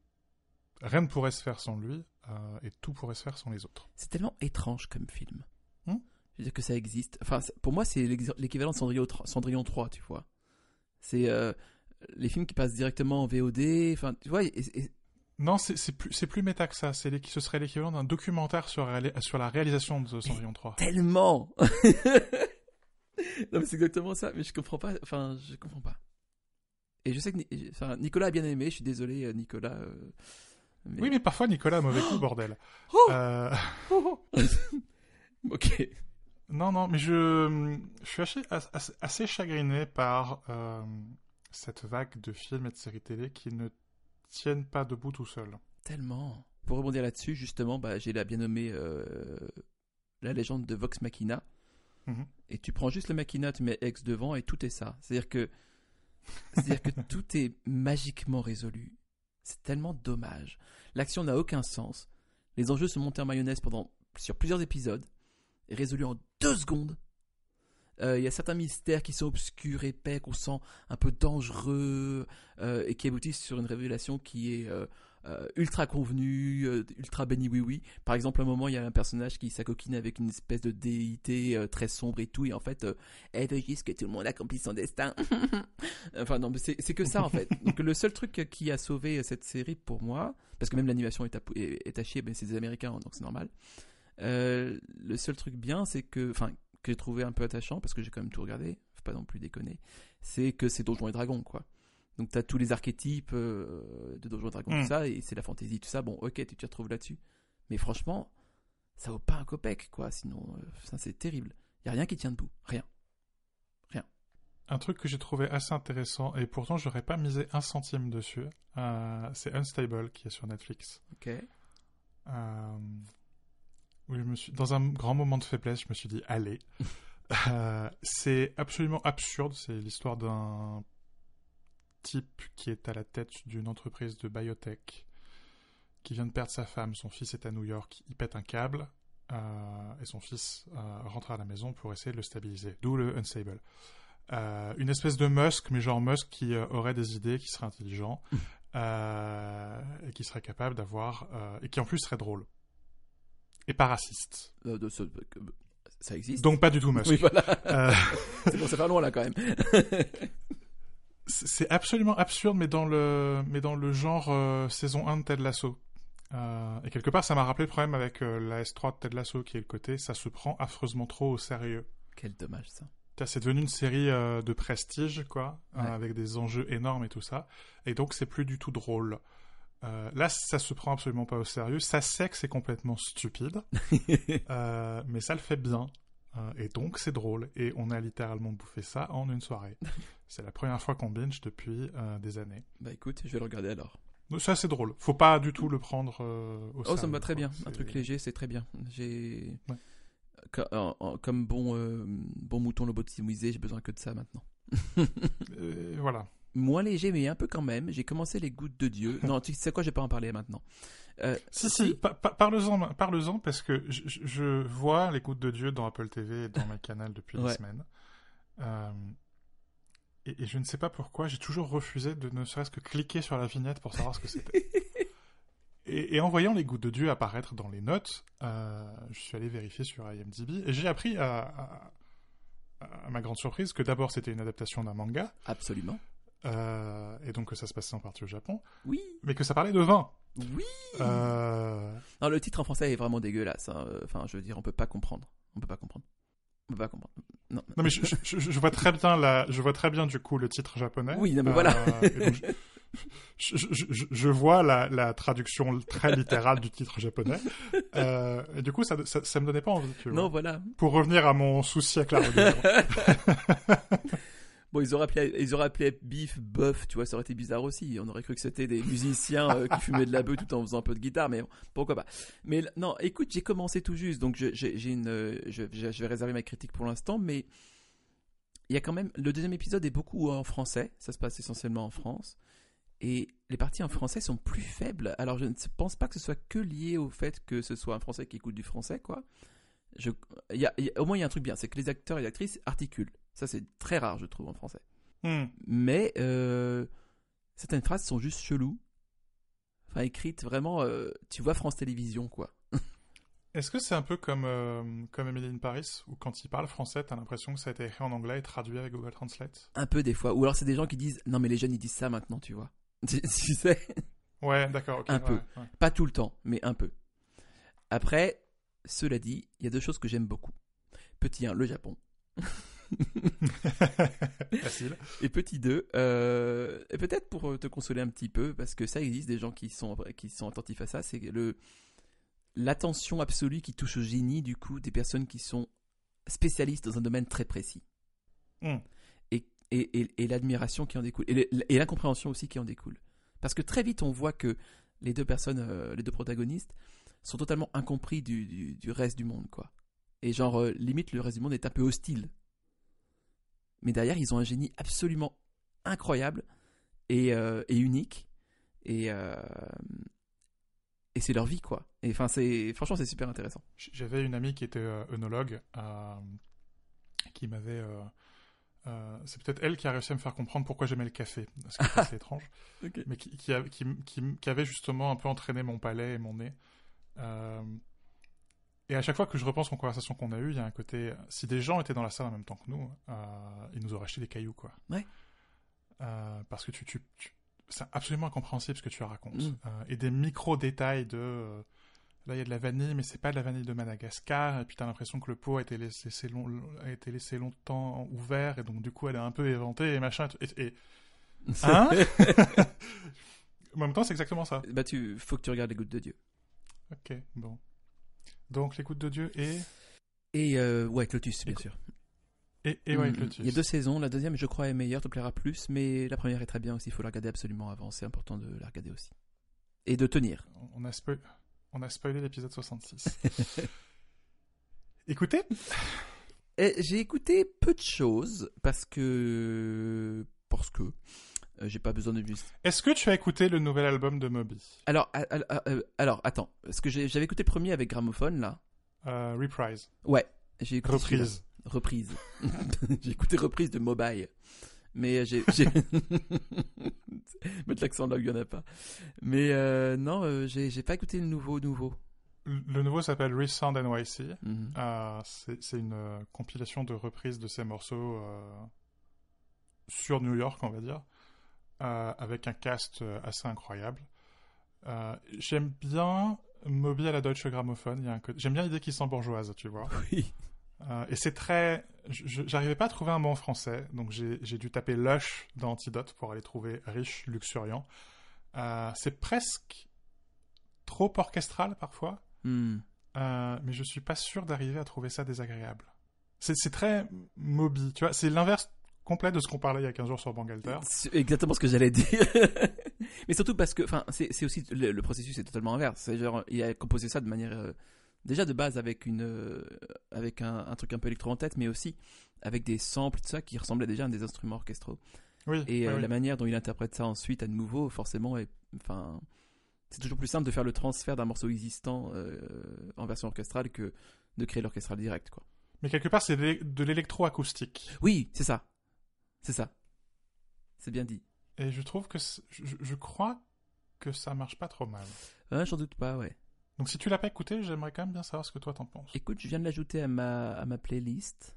rien ne pourrait se faire sans lui, euh, et tout pourrait se faire sans les autres. C'est tellement étrange comme film. Hmm? Je veux dire que ça existe. Enfin, pour moi, c'est l'équivalent de Cendrillon, Cendrillon 3, tu vois. C'est euh, les films qui passent directement en VOD. Enfin, tu vois, et- et- Non, c'est, plus, plus méta que ça. Ce serait l'équivalent d'un documentaire sur, la réalisation de Cendrillon 3. tellement. non, mais c'est exactement ça. Mais je comprends pas. Enfin, je comprends pas. Et je sais que enfin, Nicolas a bien aimé. Je suis désolé, euh, Nicolas. euh, mais- Oui, mais parfois Nicolas a mauvais coup, bordel. Oh Euh, ok. non, non, mais je, je suis assez, assez, assez chagriné par euh, cette vague de films et de séries télé qui ne tiennent pas debout tout seuls. Tellement. Pour rebondir là-dessus, justement, bah, j'ai la bien nommée euh, La légende de Vox Machina. Mhm. Et tu prends juste le Machina, tu mets X devant et tout est ça. C'est-à-dire que, c'est-à-dire que tout est magiquement résolu. C'est tellement dommage. L'action n'a aucun sens. Les enjeux sont montés en mayonnaise pendant sur plusieurs épisodes résolus en deux secondes. Euh, Il y a certains mystères qui sont obscurs, épais, qu'on sent un peu dangereux euh, et qui aboutissent sur une révélation qui est euh, euh, ultra convenue, euh, ultra béni oui oui. Par exemple, à un moment, il y a un personnage qui s'acoquine avec une espèce de déité euh, très sombre et tout, et en fait, elle veut juste que tout le monde accomplisse son destin. enfin non, mais c'est que ça en fait. Donc le seul truc qui a sauvé cette série pour moi, parce que même l'animation est, est, est à chier, mais c'est des Américains, donc c'est normal. Le seul truc bien, c'est que, enfin, que j'ai trouvé un peu attachant, parce que j'ai quand même tout regardé, faut pas non plus déconner, c'est que c'est Donjons et Dragons, quoi. Donc t'as tous les archétypes euh, de Donjons et Dragons, Mm. tout ça, et c'est la fantaisie, tout ça. Bon, ok, tu t'y retrouves là-dessus. Mais franchement, ça vaut pas un copec, quoi. Sinon, euh, ça c'est terrible. Y a rien qui tient debout, rien. Un truc que j'ai trouvé assez intéressant, et pourtant j'aurais pas misé un centime dessus, euh, c'est Unstable qui est sur Netflix. Ok. Euh, où je me suis, dans un grand moment de faiblesse, je me suis dit allez. C'est absolument absurde. C'est l'histoire d'un type qui est à la tête d'une entreprise de biotech qui vient de perdre sa femme. Son fils est à New York. Il pète un câble euh, et son fils euh, rentre à la maison pour essayer de le stabiliser. D'où le Unstable. Euh, une espèce de Musk, mais genre Musk qui aurait des idées, qui serait intelligent euh, et qui serait capable d'avoir et qui en plus serait drôle et pas raciste. De ce- ça existe. Donc pas du tout Musk. oui, voilà. Ça fait loin là quand même. c'est absolument absurde, mais dans le mais dans le genre euh, saison 1 de Ted Lasso. Euh, et quelque part, ça m'a rappelé le problème avec euh, la S3 de Ted Lasso, qui est le côté, ça se prend affreusement trop au sérieux. Quel dommage ça. C'est devenu une série de prestige, quoi, Ouais. avec des enjeux énormes et tout ça. Et donc, c'est plus du tout drôle. Là, ça se prend absolument pas au sérieux. Ça sait que c'est complètement stupide, mais ça le fait bien. Euh, et donc, c'est drôle. Et on a littéralement bouffé ça en une soirée. c'est la première fois qu'on binge depuis euh, des années. bah écoute, je vais le regarder alors. Ça, c'est drôle. Faut pas du tout le prendre euh, au Oh, ça me va très quoi. bien. Un truc léger, c'est très bien. J'ai. Ouais. En- Comme bon, euh, bon mouton lobotomisé, j'ai besoin que de ça maintenant. Euh, voilà. Moins léger, mais un peu quand même. J'ai commencé les gouttes de Dieu. non, tu sais quoi, je vais pas en parler maintenant. Euh, Si, si, pa- pa- parle-en, parle-en, parce que je, je- vois les gouttes de Dieu dans Apple TV et dans ma canal depuis Ouais. des semaines. Euh, et, et je ne sais pas pourquoi, j'ai toujours refusé de ne serait-ce que cliquer sur la vignette pour savoir ce que c'était. Et, et en voyant les gouttes de Dieu apparaître dans les notes, euh, je suis allé vérifier sur IMDb et j'ai appris à, à- à ma grande surprise que d'abord c'était une adaptation d'un manga Absolument. Euh, et donc que ça se passait en partie au Japon, Oui, mais que ça parlait de vin. oui. Euh, Non, le titre en français est vraiment dégueulasse. hein. Euh, Enfin, je veux dire, on peut pas comprendre. On peut pas comprendre. On peut pas comprendre. Non. Non mais je, je- je- je vois très bien la, je vois très bien du coup le titre japonais. Oui, non, mais voilà. donc, je, vois la, la traduction très littérale du titre japonais. Et du coup, ça, ça, ça me donnait pas envie. Tu vois. Non, voilà. Pour revenir à mon souci avec la religion. Bon, ils auraient appelé, ils auraient appelé Beef, Buff, tu vois, ça aurait été bizarre aussi. On aurait cru que c'était des musiciens euh, qui fumaient de la bœuf tout en faisant un peu de guitare, mais bon, pourquoi pas. Mais non, écoute, j'ai commencé tout juste, donc je, vais réserver ma critique pour l'instant, mais il y a quand même, le deuxième épisode est beaucoup en français, ça se passe essentiellement en France, et les parties en français sont plus faibles. Alors je ne pense pas que ce soit que lié au fait que ce soit un français qui écoute du français, quoi. Je, y a- au moins il y a un truc bien, c'est que les acteurs et les actrices articulent. Ça c'est très rare, je trouve, en français Hmm. mais euh, certaines phrases sont juste cheloues. Enfin, écrites vraiment, euh, tu vois France Télévisions, quoi. Est-ce que c'est un peu comme, euh, comme Emily in Paris, où quand il parle français, t'as l'impression que ça a été écrit en anglais et traduit avec Google Translate? Un peu des fois. Ou alors c'est des gens qui disent, non mais les jeunes ils disent ça maintenant, tu vois. Tu, tu sais, Ouais, d'accord. ok, Un ouais, peu. ouais. pas tout le temps, mais un peu. Après, cela dit, il y a deux choses que j'aime beaucoup. Petit 1, le Japon. Facile. Et petit 2, euh, et peut-être pour te consoler un petit peu, parce que ça existe des gens qui sont, qui sont attentifs à ça, c'est le l'attention absolue qui touche au génie du coup des personnes qui sont spécialistes dans un domaine très précis. Hmm. Et, et, et, et l'admiration qui en découle, et l'incompréhension aussi qui en découle. Parce que très vite on voit que les deux personnes, euh, les deux protagonistes, sont totalement incompris du, du, du reste du monde, quoi. Et genre, euh, limite, le reste du monde est un peu hostile. Mais derrière, ils ont un génie absolument incroyable et, euh, et unique. Et, euh, et c'est leur vie, quoi. Et enfin, c'est franchement, c'est super intéressant. J'avais une amie qui était euh, œnologue, euh, qui m'avait. c'est peut-être elle qui a réussi à me faire comprendre pourquoi j'aimais le café, ce qui est assez étrange, mais qui, qui, a- qui, qui- qui avait justement un peu entraîné mon palais et mon nez. Et à chaque fois que je repense aux conversations qu'on a eues, il y a un côté. Si des gens étaient dans la salle en même temps que nous, euh, ils nous auraient acheté des cailloux, quoi. Ouais. Euh, parce que tu, tu, tu- c'est absolument incompréhensible ce que tu racontes. Mm. Euh, et des micro-détails de. là, il y a de la vanille, mais c'est pas de la vanille de Madagascar. Et puis t'as l'impression que le pot a été laissé, laissé long- a été laissé longtemps ouvert, et donc du coup elle est un peu éventée et machin. Et, et- Hein? En même temps, c'est exactement ça. bah, tu faut que tu regardes les gouttes de Dieu. Ok, bon. Donc l'écoute de Dieu et. Et euh, ouais, Lotus, bien sûr. Et, et ouais, Mm, Lotus. Il y a deux saisons. La deuxième, je crois, est meilleure, te plaira plus. Mais la première est très bien aussi. Il faut la regarder absolument avant. C'est important de la regarder aussi. Et de tenir. On a, spoil- on a spoilé l'épisode 66. Écoutez, Et J'ai écouté peu de choses parce que. Parce que. Euh, J'ai pas besoin de juste. est-ce que tu as écouté le nouvel album de Moby? Alors, a- a- a- euh, alors, attends. Parce que j'avais écouté le premier avec Gramophone, là. Euh, Reprise. Ouais. J'ai écouté. Reprise. Reprise. j'ai écouté reprise de Mobile. Mais j'ai. Mettre l'accent là où il n'y en a pas. Mais euh, non, j'ai pas écouté le nouveau nouveau. Le nouveau s'appelle Resound NYC. Euh, c'est une compilation de reprises de ces morceaux sur New York, on va dire, euh, avec un cast euh, assez incroyable. Euh, J'aime bien Moby à la Deutsche Grammophon. il y a un côté- J'aime bien l'idée qu'il sent bourgeoise, tu vois. Oui. Euh, et c'est très. J'arrivais pas à trouver un mot en français, donc j'ai dû taper lush dans Antidote pour aller trouver riche, luxuriant. C'est presque trop orchestral parfois, Hmm. mais je suis pas sûr d'arriver à trouver ça désagréable. C'est c'est très Moby, tu vois, c'est l'inverse complet de ce qu'on parlait il y a 15 jours sur Bangalter. C'est exactement ce que j'allais dire. Mais surtout parce que, enfin, c'est aussi le, le processus est totalement inverse. C'est genre, il a composé ça de manière euh, déjà de base avec une euh, avec un, un truc un peu électro en tête, mais aussi avec des samples tout ça qui ressemblaient déjà à des instruments orchestraux. Oui, Et euh, oui. la manière dont il interprète ça ensuite à nouveau, forcément, est, enfin, c'est toujours plus simple de faire le transfert d'un morceau existant en version orchestrale que de créer l'orchestral direct, quoi. Mais quelque part, c'est de l'électro-acoustique. Oui, c'est ça, c'est ça, c'est bien dit. Et je trouve que je, je crois que ça marche pas trop mal. Ah, J'en doute pas, ouais. Donc si tu l'as pas écouté, j'aimerais quand même bien savoir ce que toi t'en penses. Écoute, je viens de l'ajouter à ma, à ma playlist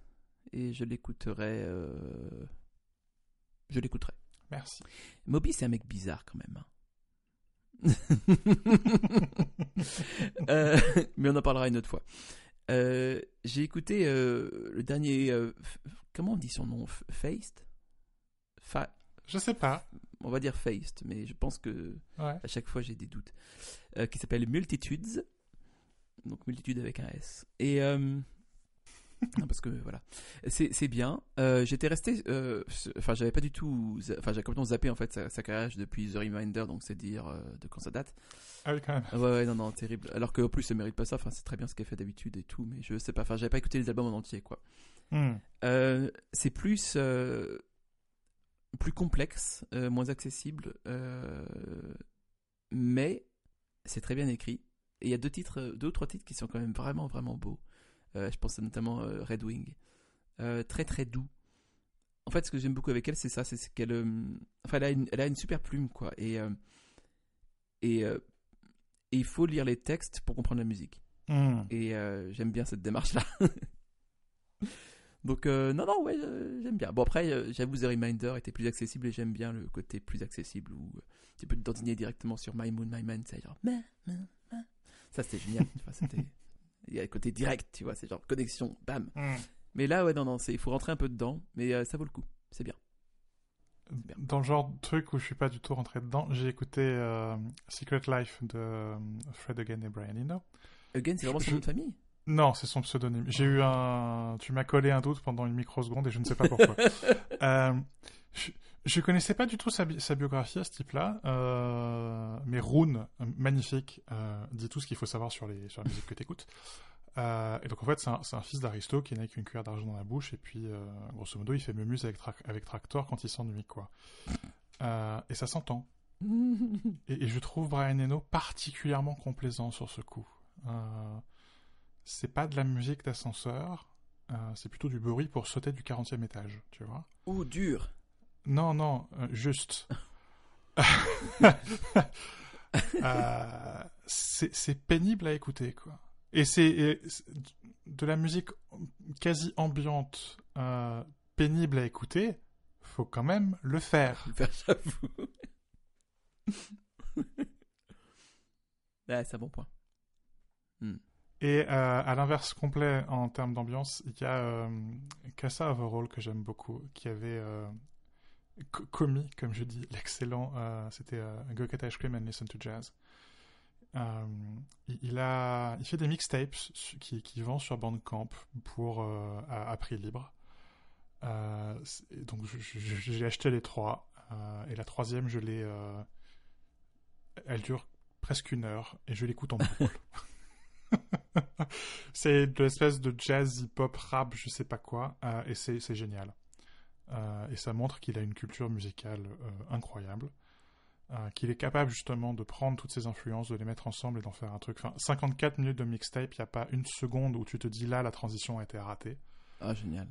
et je l'écouterai. euh, Je l'écouterai. Merci. Moby, c'est un mec bizarre quand même. hein. Euh, mais on en parlera une autre fois. Euh, J'ai écouté le dernier. comment on dit son nom? F- Faced Fa- Je sais pas. On va dire Faced, mais je pense que Ouais. à chaque fois j'ai des doutes. Euh, qui s'appelle Multitudes. Donc Multitude avec un S. Et. euh, non, parce que voilà. C'est bien. Euh, J'étais resté. Enfin, j'avais pas du tout. Enfin, j'ai complètement zappé en fait sa, sa carrière depuis The Reminder, donc c'est dire de quand ça date. Ah oui, quand même. Ouais, ouais, non, non, terrible. Alors qu'en plus, elle mérite pas ça. Enfin, c'est très bien ce qu'elle fait d'habitude et tout, mais je sais pas. Enfin, j'avais pas écouté les albums en entier, quoi. Hmm. C'est plus plus complexe, euh, moins accessible, euh, mais c'est très bien écrit. Et il y a deux titres, euh, deux ou trois titres qui sont quand même vraiment vraiment beaux. Je pense notamment Red Wing, très très doux. En fait, ce que j'aime beaucoup avec elle, c'est ça, c'est qu'elle, enfin, elle a une, elle a une super plume, quoi. Et et, et il faut lire les textes pour comprendre la musique. Hmm. Et euh, j'aime bien cette démarche-là. Donc, euh, non, non, ouais, euh, j'aime bien. Bon, après, euh, j'avoue, The Reminder était plus accessible et j'aime bien le côté plus accessible où euh, tu peux te dandiner directement sur My Moon, My Man, c'est genre. Ça, c'était génial. tu vois, c'était. Il y a le côté direct, tu vois, c'est genre connexion, bam. Hmm. Mais là, ouais, non, non, il faut rentrer un peu dedans, mais ça vaut le coup, c'est bien. bien. Dans le genre de truc où je suis pas du tout rentré dedans, j'ai écouté Secret Life de Fred Again et Brian Eno. Again, c'est vraiment son Je- nom de famille? Non, c'est son pseudonyme. J'ai eu un. Tu m'as collé un doute pendant une microseconde et je ne sais pas pourquoi. Euh, je, je connaissais pas du tout sa, bi- sa biographie à ce type-là, euh, mais Rune, magnifique, euh, dit tout ce qu'il faut savoir sur, les, sur la musique que tu écoutes. et donc en fait, c'est un, fils d'Aristo qui est né avec une cuillère d'argent dans la bouche, et puis grosso modo, il fait mumuse avec, Tra- avec Tractor quand il s'ennuie, quoi. Et ça s'entend. Et, et je trouve Brian Eno particulièrement complaisant sur ce coup. Euh, c'est pas de la musique d'ascenseur, euh, c'est plutôt du bruit pour sauter du 40e étage, tu vois. Ouh, dur Non, non, euh, juste. Euh, c'est pénible à écouter, quoi. Et c'est de la musique quasi ambiante, pénible à écouter, faut quand même le faire. Faire, j'avoue. ouais, c'est un bon point. Et euh, à l'inverse complet en termes d'ambiance, il y a euh, Casa Overall que j'aime beaucoup, qui avait euh, co- commis, comme je dis, l'excellent, euh, c'était Go Get Ice Cream and Listen to Jazz. Il, a, il fait des mixtapes qui, qui vend sur Bandcamp pour à, à prix libre. Donc j'ai acheté les trois et la troisième je l'ai, elle dure presque une heure et je l'écoute en boucle. c'est de l'espèce de jazz, hip-hop, rap, je sais pas quoi, euh, et c'est génial. Euh, et ça montre qu'il a une culture musicale euh, incroyable, qu'il est capable justement de prendre toutes ces influences, de les mettre ensemble et d'en faire un truc. Enfin, 54 minutes de mixtape, il n'y a pas une seconde où tu te dis là, la transition a été ratée. Ah, génial.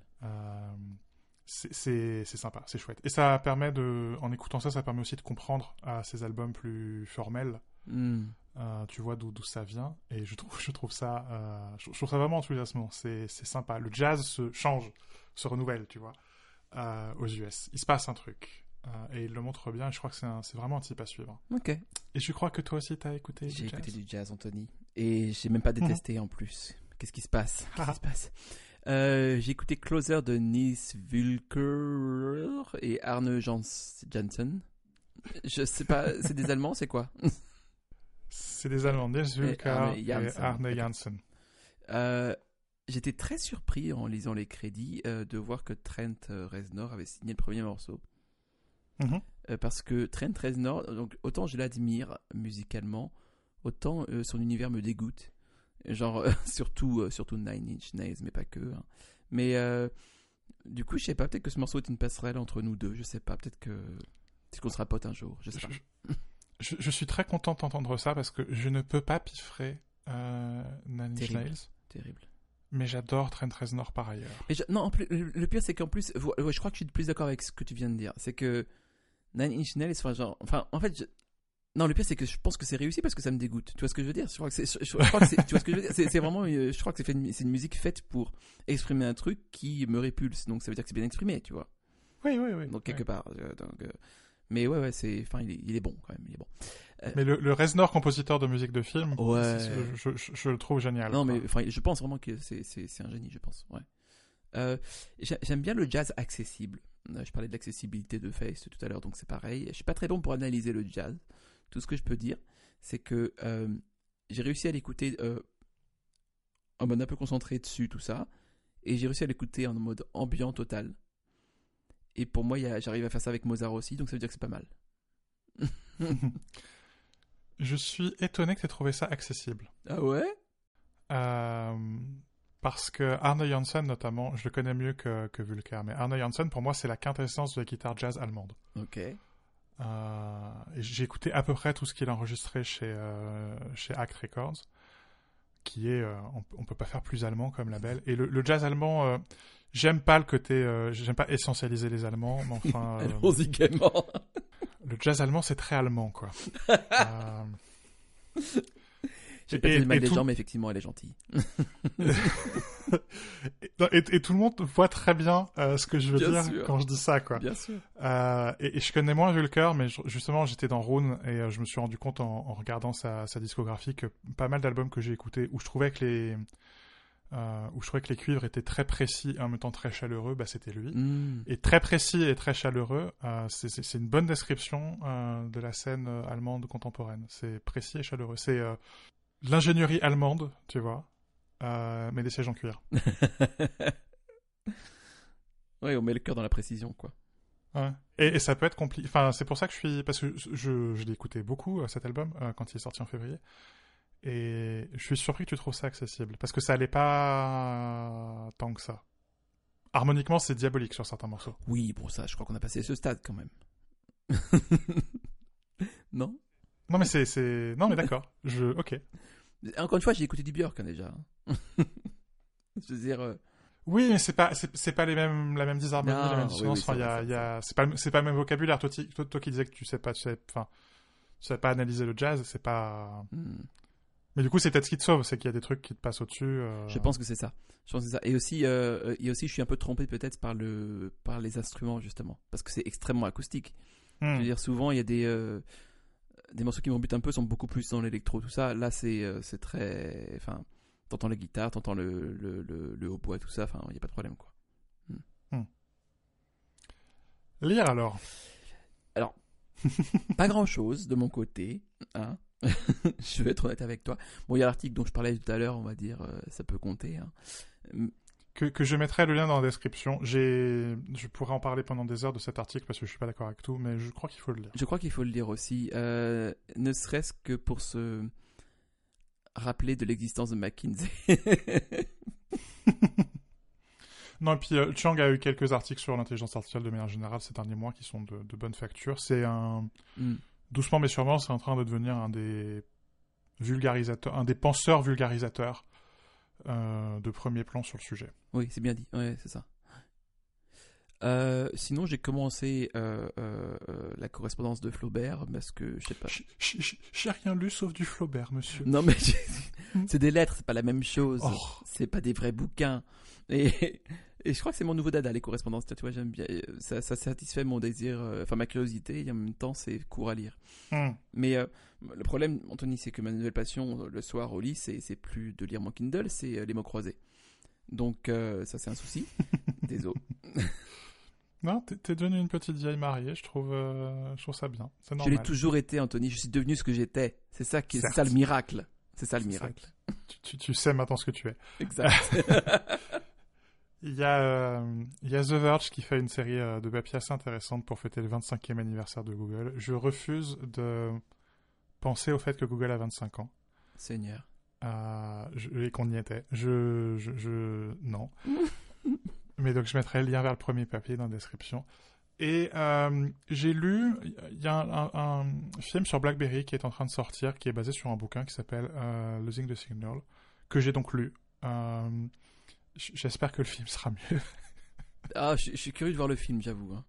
C'est c'est- c'est sympa, c'est chouette. Et ça permet de, en écoutant ça, ça permet aussi de comprendre euh, ces albums plus formels. Hmm. Euh, tu vois d'où ça vient et je trouve je trouve ça euh, je, je trouve ça vraiment enthousiasmant c'est sympa le jazz se change se renouvelle tu vois euh, aux US il se passe un truc et il le montre bien et je crois que c'est vraiment un type à suivre Ok. et je crois que toi aussi t'as écouté du J'ai jazz? écouté du jazz, Anthony. Et j'ai même pas détesté en plus. Qu'est-ce qui se passe? Qu'est-ce qui se passe? J'ai écouté Closer de Nils Wilker et Arne Jans Janssen. Je sais pas, c'est des Allemands, c'est quoi? C'est des Allemands Arne et Janssen. Arne Janssen Euh, J'étais très surpris en lisant les crédits euh, de voir que Trent euh, Reznor avait signé le premier morceau. Mhm. Euh, parce que Trent Reznor, donc autant je l'admire musicalement, autant euh, son univers me dégoûte. Genre euh, surtout euh, surtout Nine Inch Nails, mais pas que. hein. Mais euh, du coup, je sais pas, peut-être que ce morceau est une passerelle entre nous deux. Je sais pas, peut-être que peut-être qu'on sera potes un jour. Je sais pas. je, je- je suis très content d'entendre ça parce que je ne peux pas piffrer euh, Inch Terrible. Terrible. mais j'adore Trent Reznor par ailleurs Mais je- non, en plus, le, pire c'est qu'en plus, je crois que je suis plus d'accord avec ce que tu viens de dire. C'est que Nine Inch Nails, enfin, genre, enfin, en fait, je- Non, le pire, c'est que je pense que c'est réussi parce que ça me dégoûte. Tu vois ce que je veux dire? Je crois que c'est, je, je crois que c'est- tu vois ce que je veux dire? C'est, c'est vraiment, je crois que c'est, une, musique faite pour exprimer un truc qui me répulse. Donc ça veut dire que c'est bien exprimé, tu vois? Oui, oui, oui. Donc quelque Ouais. part. donc, euh, mais ouais, ouais, c'est, enfin, il est, il est bon quand même. Il est bon. Mais le, le Reznor, compositeur de musique de film, Ouais. je, je- je le trouve génial. Non, mais enfin, je pense vraiment que c'est, c'est, c'est un génie, je pense. Ouais. Euh, j'ai- j'aime bien le jazz accessible. Euh, Je parlais de l'accessibilité de Face tout à l'heure, donc c'est pareil. Je suis pas très bon pour analyser le jazz. Tout ce que je peux dire, c'est que euh, j'ai réussi à l'écouter euh, en mode un peu concentré dessus, tout ça, et j'ai réussi à l'écouter en mode ambiant total. Et pour moi, j'arrive à faire ça avec Mozart aussi, donc ça veut dire que c'est pas mal. Je suis étonné que tu aies trouvé ça accessible. Ah ouais? Euh, parce que Arne Janssen, notamment, je le connais mieux que, que Vulcain, mais Arne Janssen, pour moi, c'est la quintessence de la guitare jazz allemande. Ok. Euh, j'ai écouté à peu près tout ce qu'il a enregistré chez, euh, chez Act Records, qui est, euh, on, on peut pas faire plus allemand comme label. Et le, le jazz allemand, euh, j'aime pas le côté, euh, j'aime pas essentialiser les Allemands, mais enfin, Allons-y gaiement. le jazz allemand, c'est très allemand, quoi. J'ai pas le mal des tout- gens, mais effectivement, elle est gentille. et, et- et tout le monde voit très bien euh, ce que je veux Bien dire sûr. quand je dis ça, quoi. Bien sûr. Euh, et, et je connais moins Vulker, mais je- justement, j'étais dans Rune et euh, je me suis rendu compte en, en regardant sa, sa discographie que pas mal d'albums que j'ai écoutés où je trouvais que les euh, où je trouvais que les cuivres étaient très précis et en même temps très chaleureux, bah c'était lui. Hmm. Et très précis et très chaleureux, euh, c'est- une bonne description euh, de la scène euh, allemande contemporaine. C'est précis et chaleureux. C'est euh, l'ingénierie allemande, tu vois, euh, mais des sièges en cuir. ouais, on met le cœur dans la précision, quoi. Ouais. Et, et ça peut être compliqué. Enfin, c'est pour ça que je suis. Parce que je, je l'ai écouté beaucoup, euh, cet album, euh, quand il est sorti en février. Et je suis surpris que tu trouves ça accessible. Parce que ça allait pas tant que ça. Harmoniquement, c'est diabolique sur certains morceaux. Oui, pour ça, je crois qu'on a passé ce stade quand même. non? Non, mais c'est. Non, mais d'accord. Je... Ok. Encore une fois, j'ai écouté du Björk hein, déjà. je veux dire, euh, Oui, mais c'est pas, c'est, pas les mêmes, la même disharmonie, Non, la même oui, dissonance. oui, Enfin, il y a, a, c'est pas, c'est pas le même vocabulaire. Toi, toi, toi qui disais que tu sais pas, tu sais, enfin, tu sais pas analyser le jazz, c'est pas. hmm, Mais du coup, c'est peut-être ce qui te sauve, c'est qu'il y a des trucs qui te passent au-dessus. euh. je pense que c'est ça. Je pense que c'est ça. Et aussi, euh, et aussi, je suis un peu trompé peut-être par le, par les instruments justement, parce que c'est extrêmement acoustique. Hmm. Je veux dire, souvent, il y a des, des morceaux qui m'embutent un peu, sont beaucoup plus dans l'électro, tout ça. Là, c'est, euh, c'est très, enfin, t'entends la guitare, t'entends le, le, le, le hautbois, tout ça. Enfin, il y a pas de problème, quoi. Lire alors? pas grand chose de mon côté. Hein je vais être honnête avec toi. Bon, il y a l'article dont je parlais tout à l'heure, on va dire, euh, ça peut compter. hein. Que, que je mettrai le lien dans la description. Je pourrais en parler pendant des heures de cet article parce que je suis pas d'accord avec tout, mais je crois qu'il faut le lire. Je crois qu'il faut le dire aussi, euh, ne serait-ce que pour se rappeler de l'existence de McKinsey. Non, et puis euh, Chang a eu quelques articles sur l'intelligence artificielle de manière générale ces derniers mois qui sont de, de bonne facture. C'est un, Hmm. doucement mais sûrement, c'est en train de devenir un des vulgarisateurs, un des penseurs vulgarisateurs euh, de premier plan sur le sujet. Oui, c'est bien dit. Ouais, c'est ça. Euh, sinon, j'ai commencé euh, la correspondance de Flaubert parce que je sais pas. J'ai rien lu sauf du Flaubert, monsieur. Non, mais c'est des lettres, c'est pas la même chose. Oh. C'est pas des vrais bouquins. Et, et je crois que c'est mon nouveau dada, les correspondances. Tu vois, j'aime bien. Ça, ça satisfait mon désir, euh, enfin ma curiosité, et en même temps, c'est court à lire. Hmm. Mais euh, le problème, Anthony, c'est que ma nouvelle passion euh, le soir au lit, c'est plus de lire mon Kindle, c'est euh, les mots croisés. Donc, euh, ça, c'est un souci. Désolé. Non, t'es devenue une petite vieille mariée, je trouve, euh, je trouve ça bien. C'est Je normal. l'ai toujours été, Anthony. Je suis devenu ce que j'étais. C'est ça, qui, Certes. ça le miracle. C'est ça le miracle. Tu, tu- tu sais maintenant ce que tu es. Exact. Il y, a, euh, il y a The Verge qui fait une série euh, de papiers assez intéressante pour fêter le 25e anniversaire de Google. Je refuse de penser au fait que Google a 25 ans Seigneur. euh, je- et qu'on y était. Je, je, je- non. Mais donc je mettrai le lien vers le premier papier dans la description. Et j'ai lu, il y a un, un- un film sur BlackBerry qui est en train de sortir, qui est basé sur un bouquin qui s'appelle Losing the Signal, que j'ai donc lu. Euh, J'espère que le film sera mieux. Ah, je, je suis curieux de voir le film, j'avoue. hein.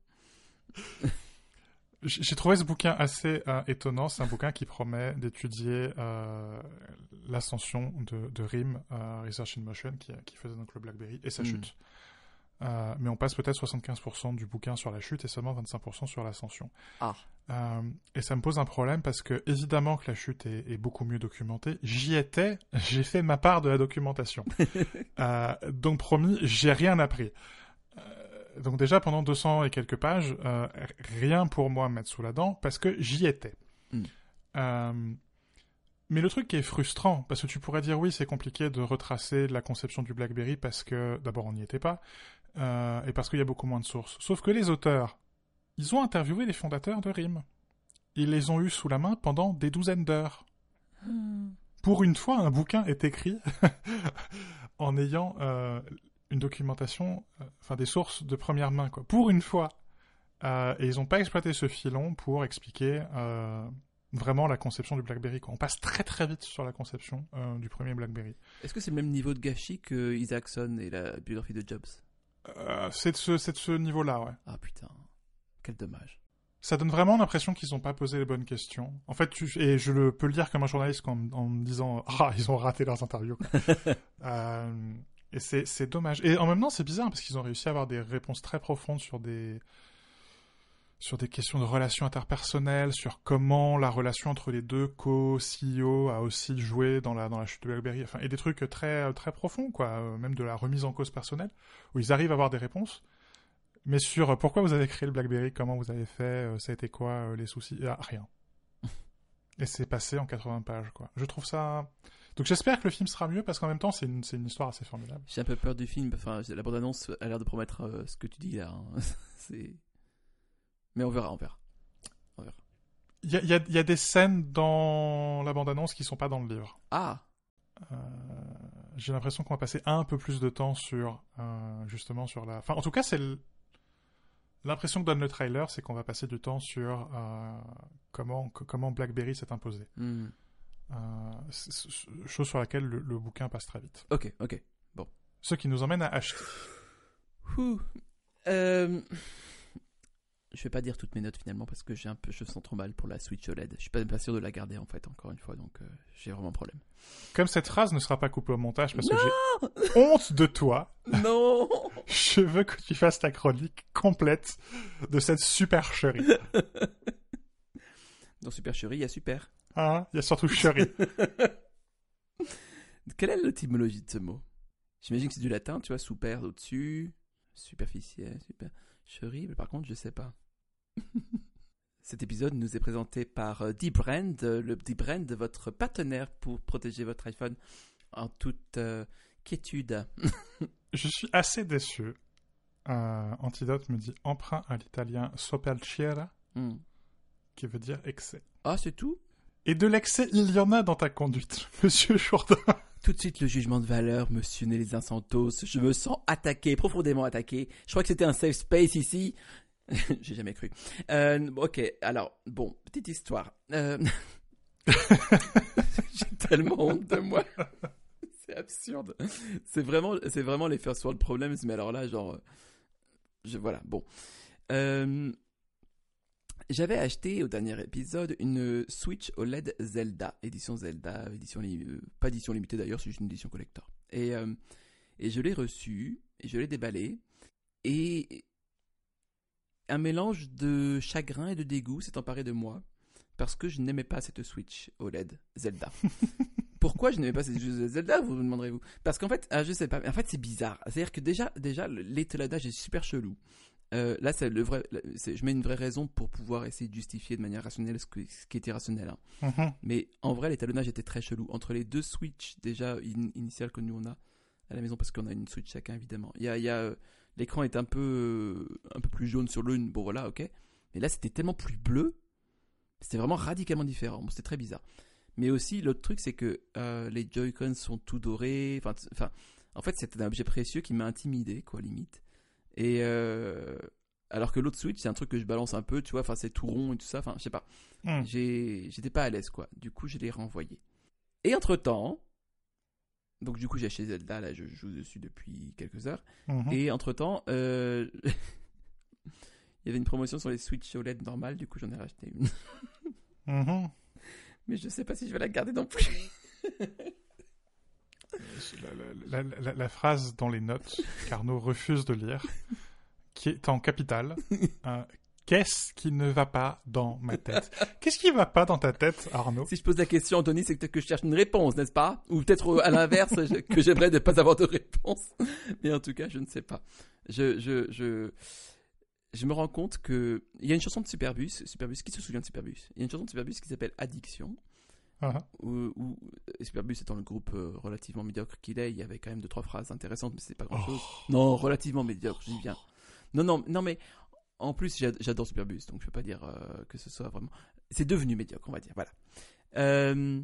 J'ai trouvé ce bouquin assez euh, étonnant. C'est un bouquin qui promet d'étudier euh, l'ascension de, de RIM, euh, Research in Motion, qui, qui faisait donc le BlackBerry, et sa Mm. chute. Mais on passe peut-être 75% du bouquin sur la chute et seulement 25% sur l'ascension. Ah. Euh, et ça me pose un problème parce que, évidemment, que la chute est, est beaucoup mieux documentée. J'y étais, j'ai fait ma part de la documentation. Euh, donc, promis, j'ai rien appris. Euh, donc, déjà, pendant 200 et quelques pages, rien pour moi à mettre sous la dent parce que j'y étais. Mm. Euh, mais le truc qui est frustrant, parce que tu pourrais dire oui, c'est compliqué de retracer la conception du BlackBerry parce que d'abord on n'y était pas, et parce qu'il y a beaucoup moins de sources. Sauf que les auteurs, ils ont interviewé les fondateurs de RIM. Ils les ont eus sous la main pendant des douzaines d'heures. Pour une fois, un bouquin est écrit en ayant euh, une documentation, euh, enfin des sources de première main, quoi. Pour une fois. Euh, et ils n'ont pas exploité ce filon pour expliquer euh, vraiment la conception du BlackBerry. Quoi. On passe très très vite sur la conception euh, du premier BlackBerry. Est-ce que c'est le même niveau de gâchis que Isaacson et la biographie de Jobs? Euh, c'est de ce, c'est de ce niveau-là, ouais. Ah putain, quel dommage. Ça donne vraiment l'impression qu'ils n'ont pas posé les bonnes questions. En fait, tu, et je le, peux le dire comme un journaliste en, en me disant Ah, ils ont raté leurs interviews. Euh, et c'est c'est dommage. Et en même temps, c'est bizarre parce qu'ils ont réussi à avoir des réponses très profondes sur des sur des questions de relations interpersonnelles, sur comment la relation entre les deux co-CEO a aussi joué dans la dans la chute de BlackBerry, enfin et des trucs très très profonds quoi, euh, même de la remise en cause personnelle où ils arrivent à avoir des réponses. Mais sur euh, pourquoi vous avez créé le BlackBerry, comment vous avez fait, euh, ça a été quoi euh, les soucis, ah, rien. Et c'est passé en 80 pages quoi. Je trouve ça donc j'espère que le film sera mieux parce qu'en même temps c'est une, une histoire assez formidable. J'ai un peu peur du film, enfin la bande-annonce a l'air de promettre euh, ce que tu dis là. hein. c'est... Mais on verra, on verra. Il y a, il y a- il y a des scènes dans la bande-annonce qui sont pas dans le livre. Ah Euh, j'ai l'impression qu'on va passer un peu plus de temps sur euh, justement sur la. Enfin, en tout cas, c'est le- l'impression que donne le trailer, c'est qu'on va passer du temps sur euh, comment BlackBerry s'est imposé. hmm. Euh, chose sur laquelle le, le bouquin passe très vite. Ok, ok. Ce qui nous emmène à acheter. Ouh. Euh, Je vais pas dire toutes mes notes finalement parce que j'ai un peu, je sens trop mal pour la Switch OLED. Je suis pas, pas sûr de la garder en fait encore une fois, donc euh, j'ai vraiment un problème. Comme cette phrase ne sera pas coupée au montage parce que j'ai honte de toi, Non je veux que tu fasses ta chronique complète de cette supercherie. Dans Super Chérie, il y a Super. Hein? Il y a surtout chérie. Quelle est l'étymologie de ce mot? J'imagine que c'est du latin, tu vois, super au-dessus, superficiel, super. Mais par contre, je sais pas. Cet épisode nous est présenté par euh, D-Brand, euh, le D-Brand, votre partenaire pour protéger votre iPhone en toute euh, quiétude. Je suis assez déçu. Euh, Antidote me dit emprunt à l'italien sopalciera, Hmm. qui veut dire excès. Ah, c'est tout? Et de l'excès, il y en a dans ta conduite, monsieur Jourdain. Tout de suite le jugement de valeur, monsieur Nelly Santos. Je me sens attaqué, profondément attaqué. Je crois que c'était un safe space ici. J'ai jamais cru. Euh, ok, alors, bon, petite histoire. Euh, J'ai tellement honte de moi. C'est absurde. C'est vraiment, c'est vraiment les first world problems, mais alors là, genre, euh, je, voilà, bon. Euh, j'avais acheté au dernier épisode une Switch OLED Zelda, édition Zelda, édition euh, pas édition limitée d'ailleurs, c'est juste une édition collector. Et, euh, et je l'ai reçue, et je l'ai déballée, et un mélange de chagrin et de dégoût s'est emparé de moi, parce que je n'aimais pas cette Switch OLED Zelda. Pourquoi je n'aimais pas cette Switch Zelda, vous me demanderez-vous? Parce qu'en fait, ah, je sais pas, en fait c'est bizarre. C'est-à-dire que déjà, déjà l'étalonnage est super chelou. Euh, là, c'est le vrai. Je mets une vraie raison pour pouvoir essayer de justifier de manière rationnelle ce, que- ce qui était rationnel. hein. Mhm. Mais en vrai, l'étalonnage était très chelou. Entre les deux Switch déjà in- initiales que nous on a à la maison, parce qu'on a une Switch chacun évidemment. Il y a, a, euh, l'écran est un peu, euh, un peu plus jaune sur l'une. Bon voilà, ok. Mais là, c'était tellement plus bleu. C'était vraiment radicalement différent. Bon, c'était très bizarre. Mais aussi, l'autre truc, c'est que euh, les Joy-Con sont tout dorés. Enfin, en fait, c'était un objet précieux qui m'a intimidé, quoi, limite. Et euh, alors que l'autre Switch, c'est un truc que je balance un peu, tu vois. Enfin, c'est tout rond et tout ça. Enfin, je sais pas. Mm. J'ai- J'étais pas à l'aise, quoi. Du coup, je l'ai renvoyé. Et entre temps, donc du coup, j'ai acheté Zelda. Là, je joue dessus depuis quelques heures. Mhm. Et entre temps, il y avait une promotion sur les Switch OLED normales, du coup j'en ai racheté une. Mhm. Mais je sais pas si je vais la garder non plus. La, la- la- la phrase dans les notes qu'Arnaud refuse de lire, qui est en capitale. euh, Qu'est-ce qui ne va pas dans ma tête? Qu'est-ce qui va pas dans ta tête, Arnaud? Si je pose la question, Anthony, c'est peut-être que je cherche une réponse, n'est-ce pas? Ou peut-être euh, à l'inverse, que j'aimerais ne pas avoir de réponse. Mais en tout cas, je ne sais pas. Je, je, je, je me rends compte que il y a une chanson de Superbus. Superbus, qui se souvient de Superbus? Il y a une chanson de Superbus qui s'appelle Addiction. Où, où euh, Superbus étant le groupe euh, relativement médiocre qu'il est, il y avait quand même deux trois phrases intéressantes, mais c'est pas grand chose. Non, relativement médiocre, je dis bien. Non, non, non, mais en plus, j'a- j'adore Superbus, donc je peux pas dire euh, que ce soit vraiment. C'est devenu médiocre, on va dire. Voilà. Euh,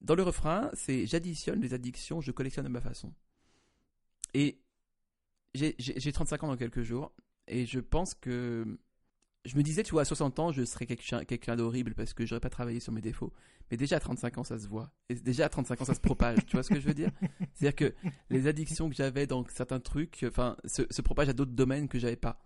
dans le refrain, c'est j'additionne les addictions, je collectionne à ma façon. Et j'ai 35 ans dans quelques jours, et je pense que. Je me disais, tu vois, à 60 ans, je serais quelqu'un quelqu'un d'horrible parce que j'aurais pas travaillé sur mes défauts. Mais déjà à 35 ans, ça se voit. Et déjà à 35 ans, ça se propage. tu vois ce que je veux dire? C'est-à-dire que les addictions que j'avais dans certains trucs, enfin, se, se propagent à d'autres domaines que j'avais pas.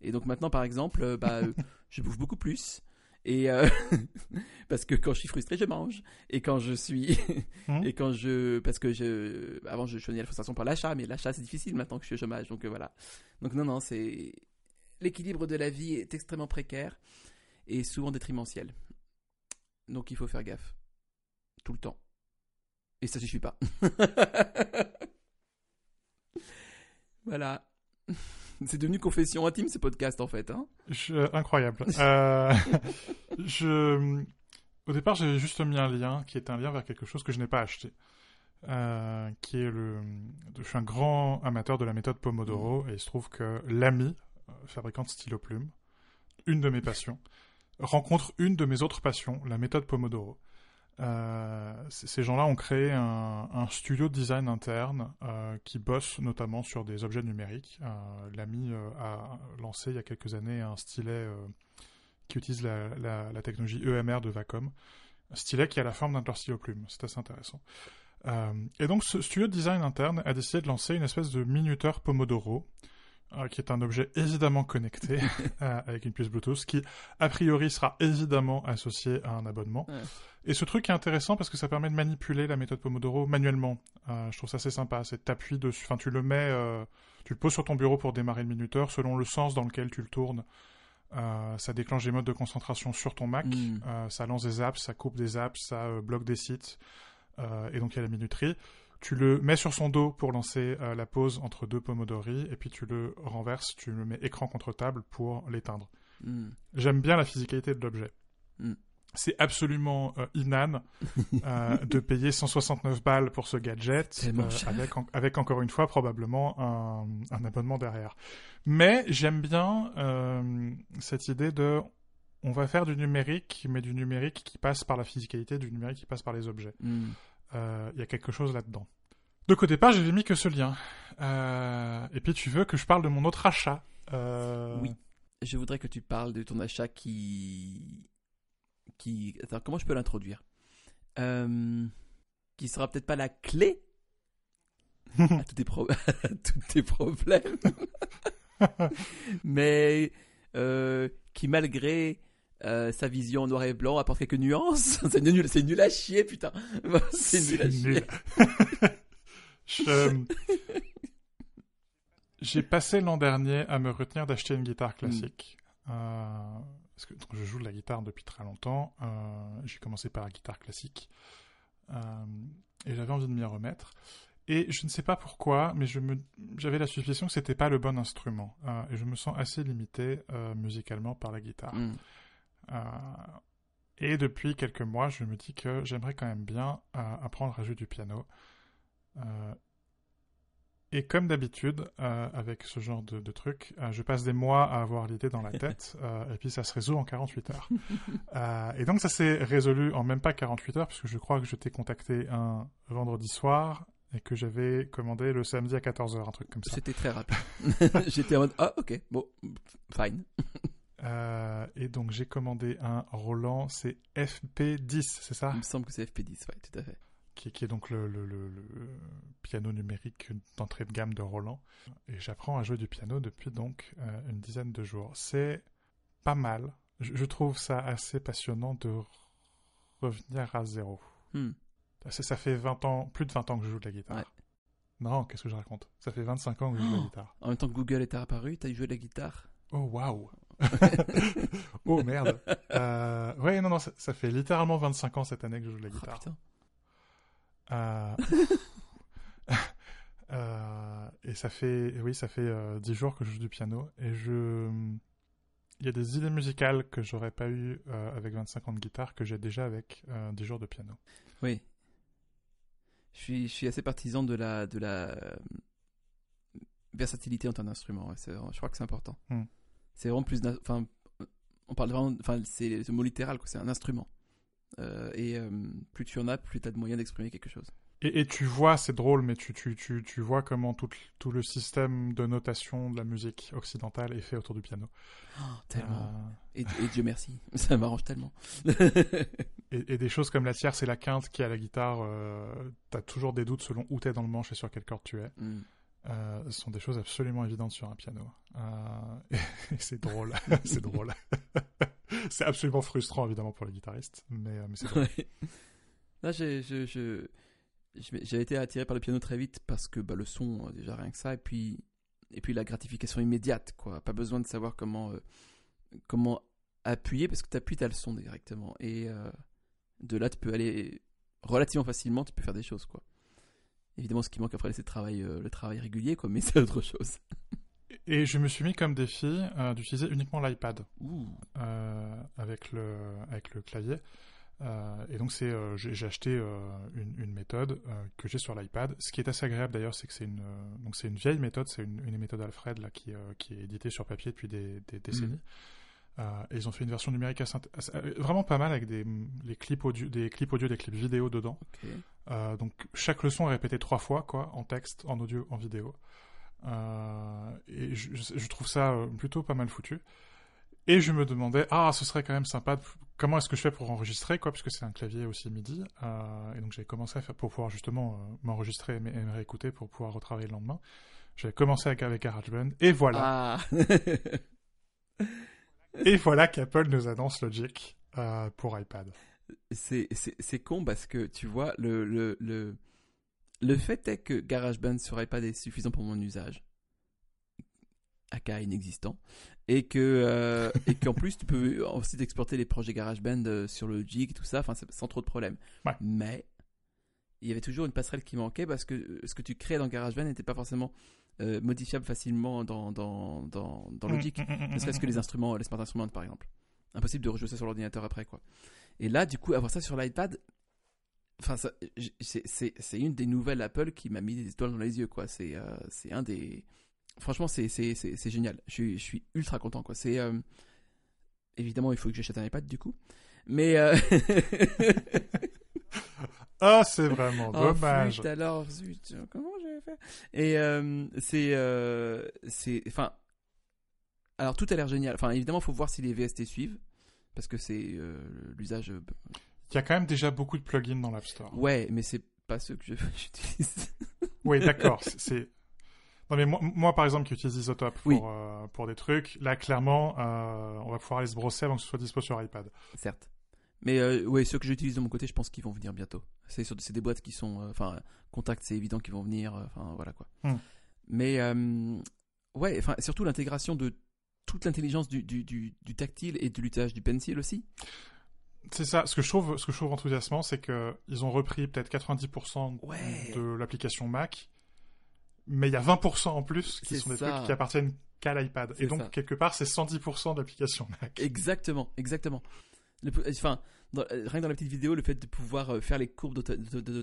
Et donc maintenant, par exemple, euh, bah, euh, je bouffe beaucoup plus. Et euh, parce que quand je suis frustré, je mange. Et quand je suis, Mhm. et quand je, parce que je, avant je choisis la frustration par l'achat, mais l'achat c'est difficile maintenant que je suis au chômage. Donc euh, voilà. Donc non, non, c'est l'équilibre de la vie est extrêmement précaire et souvent détrimentiel. Donc il faut faire gaffe tout le temps. Et ça suffit pas. voilà. C'est devenu confession intime ce podcast en fait. Hein Je- incroyable. Euh, je, au départ, j'ai juste mis un lien qui est un lien vers quelque chose que je n'ai pas acheté. Euh, qui est le. Je suis un grand amateur de la méthode Pomodoro et il se trouve que l'ami, fabricant de stylo plume, une de mes passions, rencontre une de mes autres passions, la méthode Pomodoro. Euh, ces gens-là ont créé un, un studio de design interne euh, qui bosse notamment sur des objets numériques. Euh, L'ami euh, a lancé il y a quelques années un stylet euh, qui utilise la, technologie EMR de Vacom, un stylet qui a la forme d'un stylos plumes. C'est assez intéressant. Euh, et donc ce studio de design interne a décidé de lancer une espèce de minuteur Pomodoro, euh, qui est un objet évidemment connecté euh, avec une puce Bluetooth, qui a priori sera évidemment associé à un abonnement. Ouais. Et ce truc est intéressant parce que ça permet de manipuler la méthode Pomodoro manuellement. Euh, je trouve ça assez sympa. C'est t'appuies dessus, enfin tu le mets, tu le poses sur ton bureau pour démarrer le minuteur selon le sens dans lequel tu le tournes. Ça déclenche des modes de concentration sur ton Mac. Mm. Euh, ça lance des apps, ça coupe des apps, ça bloque des sites. Et donc il y a la minuterie. Tu le mets sur son dos pour lancer euh, la pause entre deux Pomodori, et puis tu le renverses, tu le mets écran contre table pour l'éteindre. Hmm. J'aime bien la physicalité de l'objet. Mm. C'est absolument euh, inane euh, de payer 169 balles pour ce gadget, cher. avec, en- avec encore une fois probablement un, un abonnement derrière. Mais j'aime bien euh, cette idée de on va faire du numérique, mais du numérique qui passe par la physicalité, du numérique qui passe par les objets. Hmm. Euh, Il y a quelque chose là-dedans. Donc au départ, j'avais mis que ce lien. Euh, et puis tu veux que je parle de mon autre achat. Euh, Oui. Je voudrais que tu parles de ton achat qui. qui... Attends, comment je peux l'introduire? Euh, Qui sera peut-être pas la clé à tous tes, pro- tous tes problèmes, mais euh, qui, malgré euh, sa vision en noir et blanc, apporte quelques nuances. c'est nul, c'est nul à chier, putain. c'est nul à chier. nul. Je- J'ai passé l'an dernier à me retenir d'acheter une guitare classique. Euh, parce que donc, je joue de la guitare depuis très longtemps. Euh, J'ai commencé par la guitare classique. Euh, et j'avais envie de m'y remettre. Et je ne sais pas pourquoi, mais je me, j'avais la suspicion que c'était pas le bon instrument. Euh, et je me sens assez limité euh, musicalement par la guitare. Hmm. Euh, et depuis quelques mois, je me dis que j'aimerais quand même bien euh, apprendre à jouer du piano. Euh, et comme d'habitude, euh, avec ce genre de, de truc, euh, je passe des mois à avoir l'idée dans la tête, euh, et puis ça se résout en 48 heures. Et donc ça s'est résolu en même pas 48 heures, puisque je crois que je t'ai contacté un vendredi soir, et que j'avais commandé le samedi à 14h, un truc comme ça. C'était très rapide. J'étais en mode Ah, ok, bon, fine. Euh, et donc j'ai commandé un Roland, c'est FP10, c'est ça? Il me semble que c'est FP10, ouais, tout à fait. qui, qui est donc le, le- le- le piano numérique d'entrée de gamme de Roland. Et j'apprends à jouer du piano depuis donc euh, une dizaine de jours. C'est pas mal. Je, je trouve ça assez passionnant de revenir à zéro. Hmm. Ça, ça fait 20 ans, plus de 20 ans que je joue de la guitare. Ouais. Non, qu'est-ce que je raconte? Ça fait 25 ans que je joue de la Oh. guitare. En même temps que Google était apparu, t'as joué de la guitare? Oh waouh Oh merde euh, Ouais, non, non, ça, ça fait littéralement 25 ans cette année que je joue de la Oh, guitare. putain. Euh, euh, et ça fait, oui, ça fait euh, 10 jours que je joue du piano et je, il y a des idées musicales que j'aurais pas eu euh, avec 25 ans de guitare que j'ai déjà avec euh, 10 jours de piano. Oui. Je suis, je suis assez partisan de la, de la euh, versatilité entre un instrument. ouais, je crois que c'est important. Hmm. C'est vraiment plus. Enfin, on parle vraiment. Enfin, c'est le mot littéral, quoi. C'est un instrument. Euh, et euh, plus tu en as, plus tu as de moyens d'exprimer quelque chose. Et, et tu vois, c'est drôle, mais tu, tu, tu, tu vois comment tout, tout le système de notation de la musique occidentale est fait autour du piano. Oh, tellement. Euh, Et, et Dieu merci. Ça m'arrange tellement. et, et des choses comme la tierce et la quinte qui à la guitare, t'as toujours des doutes selon où t'es dans le manche et sur quelle corde tu es. Ce sont des choses absolument évidentes sur un piano. Euh, c'est drôle, c'est drôle. c'est absolument frustrant évidemment pour les guitaristes, mais, euh, mais c'est drôle. Là, j'ai, j'ai été attiré par le piano très vite parce que bah, le son, euh, déjà rien que ça, et puis, et puis la gratification immédiate, quoi. Pas besoin de savoir comment, euh, comment appuyer parce que tu appuies, tu as le son directement. Et de là, tu peux aller relativement facilement, tu peux faire des choses, quoi. Évidemment, ce qui manque après, c'est le travail, le travail régulier, quoi, mais c'est autre chose. Et je me suis mis comme défi euh, d'utiliser uniquement l'iPad euh, avec le avec le clavier. Euh, et donc c'est j'ai acheté une, une méthode que j'ai sur l'iPad. Ce qui est assez agréable d'ailleurs, c'est que c'est une donc c'est une vieille méthode, c'est une, une méthode Alfred là qui qui est éditée sur papier depuis des, des décennies. Mhm. Et ils ont fait une version numérique assez assez- vraiment pas mal avec des les clips audio, des clips audio, des clips vidéo dedans. Donc chaque leçon est répétée trois fois, quoi, en texte, en audio, en vidéo. Euh, et je, trouve ça euh, plutôt pas mal foutu. Et je me demandais, ah, ce serait quand même sympa. de- comment est-ce que je fais pour enregistrer, quoi, puisque c'est un clavier aussi MIDI. Euh, et donc j'avais commencé à faire pour pouvoir justement euh, m'enregistrer et, me réécouter pour pouvoir retravailler le lendemain. J'avais commencé avec, avec GarageBand et voilà. Ah Et voilà qu'Apple nous annonce Logic euh, pour iPad. c'est, con parce que tu vois, le, le, le, le fait est que GarageBand sur iPad est suffisant pour mon usage, aka inexistant, et que euh, et qu'en plus tu peux aussi exporter les projets GarageBand euh, sur le Logic et tout ça, enfin sans trop de problèmes. Ouais. Mais il y avait toujours une passerelle qui manquait parce que euh, ce que tu crées dans GarageBand n'était pas forcément euh, modifiable facilement dans dans dans, dans Logic. Mm, mm, mm, Ne serait-ce que les instruments, les smart instruments par exemple. Impossible de rejouer ça sur l'ordinateur après quoi. Et là, du coup, avoir ça sur l'iPad, enfin, c'est- une des nouvelles Apple qui m'a mis des étoiles dans les yeux quoi. C'est euh, c'est un des, franchement, c'est génial. Je suis je suis ultra content quoi. C'est euh, évidemment il faut que j'achète un iPad du coup, mais euh... Ah, c'est vraiment Oh, dommage. flûte, alors, zut, comment faire Et euh, c'est, euh, c'est, enfin, alors tout a l'air génial. Enfin, évidemment, il faut voir si les VST suivent, parce que c'est euh, l'usage. Il y a quand même déjà beaucoup de plugins dans l'App Store. Ouais, mais c'est pas ceux que j'utilise. Oui, d'accord. c'est-. Non mais moi, moi, par exemple qui utilise Isotope pour, Oui. euh, pour des trucs, là clairement euh, on va pouvoir aller se brosser avant que ce soit dispo sur iPad. Certes. Mais euh, ouais, ceux que j'utilise de mon côté, je pense qu'ils vont venir bientôt. C'est sur des boîtes qui sont, enfin, Contact, c'est évident qu'ils vont venir. Enfin, voilà quoi. Hmm. Mais ouais, enfin, surtout l'intégration de toute l'intelligence du, du, du, du tactile et de l'usage du pencil aussi. C'est ça. Ce que je trouve, ce que je trouve enthousiasmant, c'est que ils ont repris peut-être 90% Ouais. de l'application Mac, mais il y a 20% en plus qui sont des trucs qui appartiennent qu'à l'iPad. Et donc ça. quelque part c'est 110% de l'application Mac. Exactement, exactement. Le- enfin, dans- euh, rien que dans la petite vidéo, le fait de pouvoir euh, faire les courbes d'auto- d'auto- d'auto-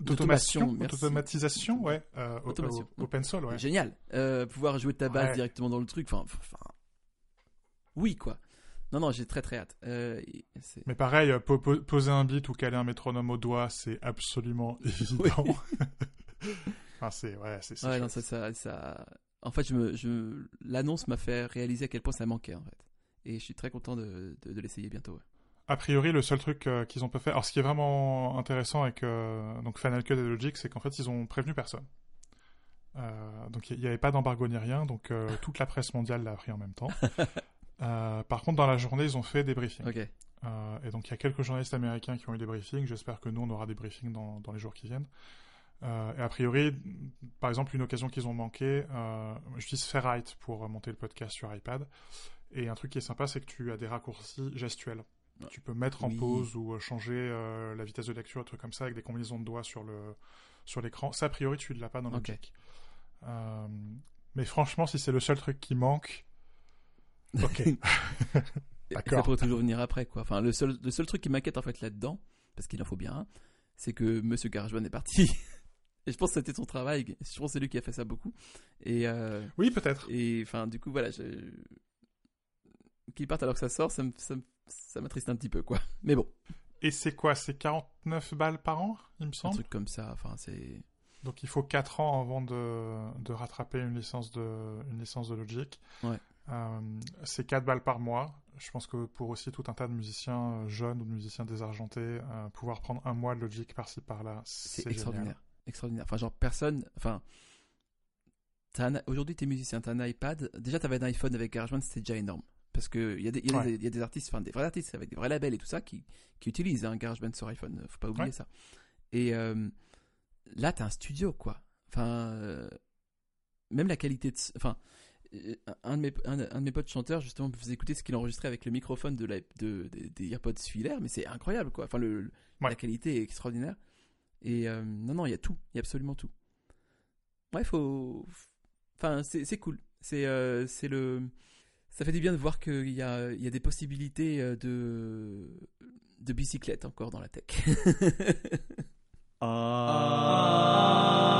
d'automatisation, d'automatisation, ouais. euh, au- Automation. Au, au pencil, ouais. génial. Euh, pouvoir jouer de ta base Ouais. directement dans le truc. Enfin, enfin, oui quoi. Non, non, j'ai très très hâte. Euh, Mais pareil, euh, po- po- poser un beat ou caler un métronome au doigt, c'est absolument évident. enfin, c'est, ouais, c'est, ouais, non, ça, ça, ça- En fait, je me, je... l'annonce m'a fait réaliser à quel point ça manquait en fait. Et je suis très content de, de, de l'essayer bientôt. ouais. A priori, le seul truc euh, qu'ils ont pas fait. Alors, ce qui est vraiment intéressant avec euh, donc Final Cut et Logic, c'est qu'en fait, ils ont prévenu personne. Euh, donc, il n'y avait pas d'embargo ni rien, donc euh, toute la presse mondiale l'a appris en même temps. Euh, par contre, dans la journée, ils ont fait des briefings. Euh, et donc, il y a quelques journalistes américains qui ont eu des briefings. J'espère que nous, on aura des briefings dans, dans les jours qui viennent. Euh, et a priori, par exemple, une occasion qu'ils ont manqué, j'utilise Ferrite pour monter le podcast sur iPad. Et un truc qui est sympa, c'est que tu as des raccourcis gestuels. Tu peux mettre en Oui. pause ou changer la vitesse de lecture, un truc comme ça, avec des combinaisons de doigts sur le sur l'écran. Ça, a priori, tu ne l'as pas dans Ok. Logic. Euh, mais franchement, si c'est le seul truc qui manque, ok. Ça pourrait toujours venir après, quoi. Enfin, le seul, le seul truc qui m'inquiète en fait là-dedans, parce qu'il en faut bien un, c'est que Monsieur GarageBand est parti. Et je pense que c'était son travail. Je pense que c'est lui qui a fait ça beaucoup. Et, euh, oui, peut-être. et enfin, du coup, voilà, je... qu'il parte alors que ça sort, ça me- ça me- ça m'attriste un petit peu, quoi. Mais bon, Et c'est quoi? C'est 49 balles par an, il me un semble? truc comme ça, enfin, c'est. Donc il faut 4 ans avant de, de rattraper une licence de, une licence de Logic. Ouais. Euh, c'est 4 balles par mois. Je pense que pour aussi tout un tas de musiciens euh, jeunes ou de musiciens désargentés, euh, pouvoir prendre un mois de Logic par-ci par-là, C'est c'est extraordinaire. génial. Extraordinaire. Enfin, genre, personne. Enfin. Aujourd'hui, t'es musicien, t'as un iPad. Déjà, t'avais un iPhone avec GarageBand, c'était déjà énorme. Parce que il y, a des- il y, Ouais. y a des artistes, enfin des vrais artistes avec des vrais labels et tout ça qui, qui utilisent un GarageBand sur iPhone. Faut pas oublier Ouais. ça. Et euh, là, t'as un studio, quoi. Enfin, euh, même la qualité de. Enfin, un de, mes, un, un de mes potes chanteurs, justement, me faisait écouter ce qu'il enregistrait avec le microphone de la, de, des- des AirPods filaires, mais c'est incroyable, quoi. Enfin, le, le- Ouais. la qualité est extraordinaire. Et euh, non, non, il y a tout. Il y a absolument tout. Ouais, faut. Enfin, c'est c'est cool. C'est euh, c'est le. Ça fait du bien de voir qu'il y a, il y a des possibilités euh, de, de bicyclette encore dans la tech. Ah.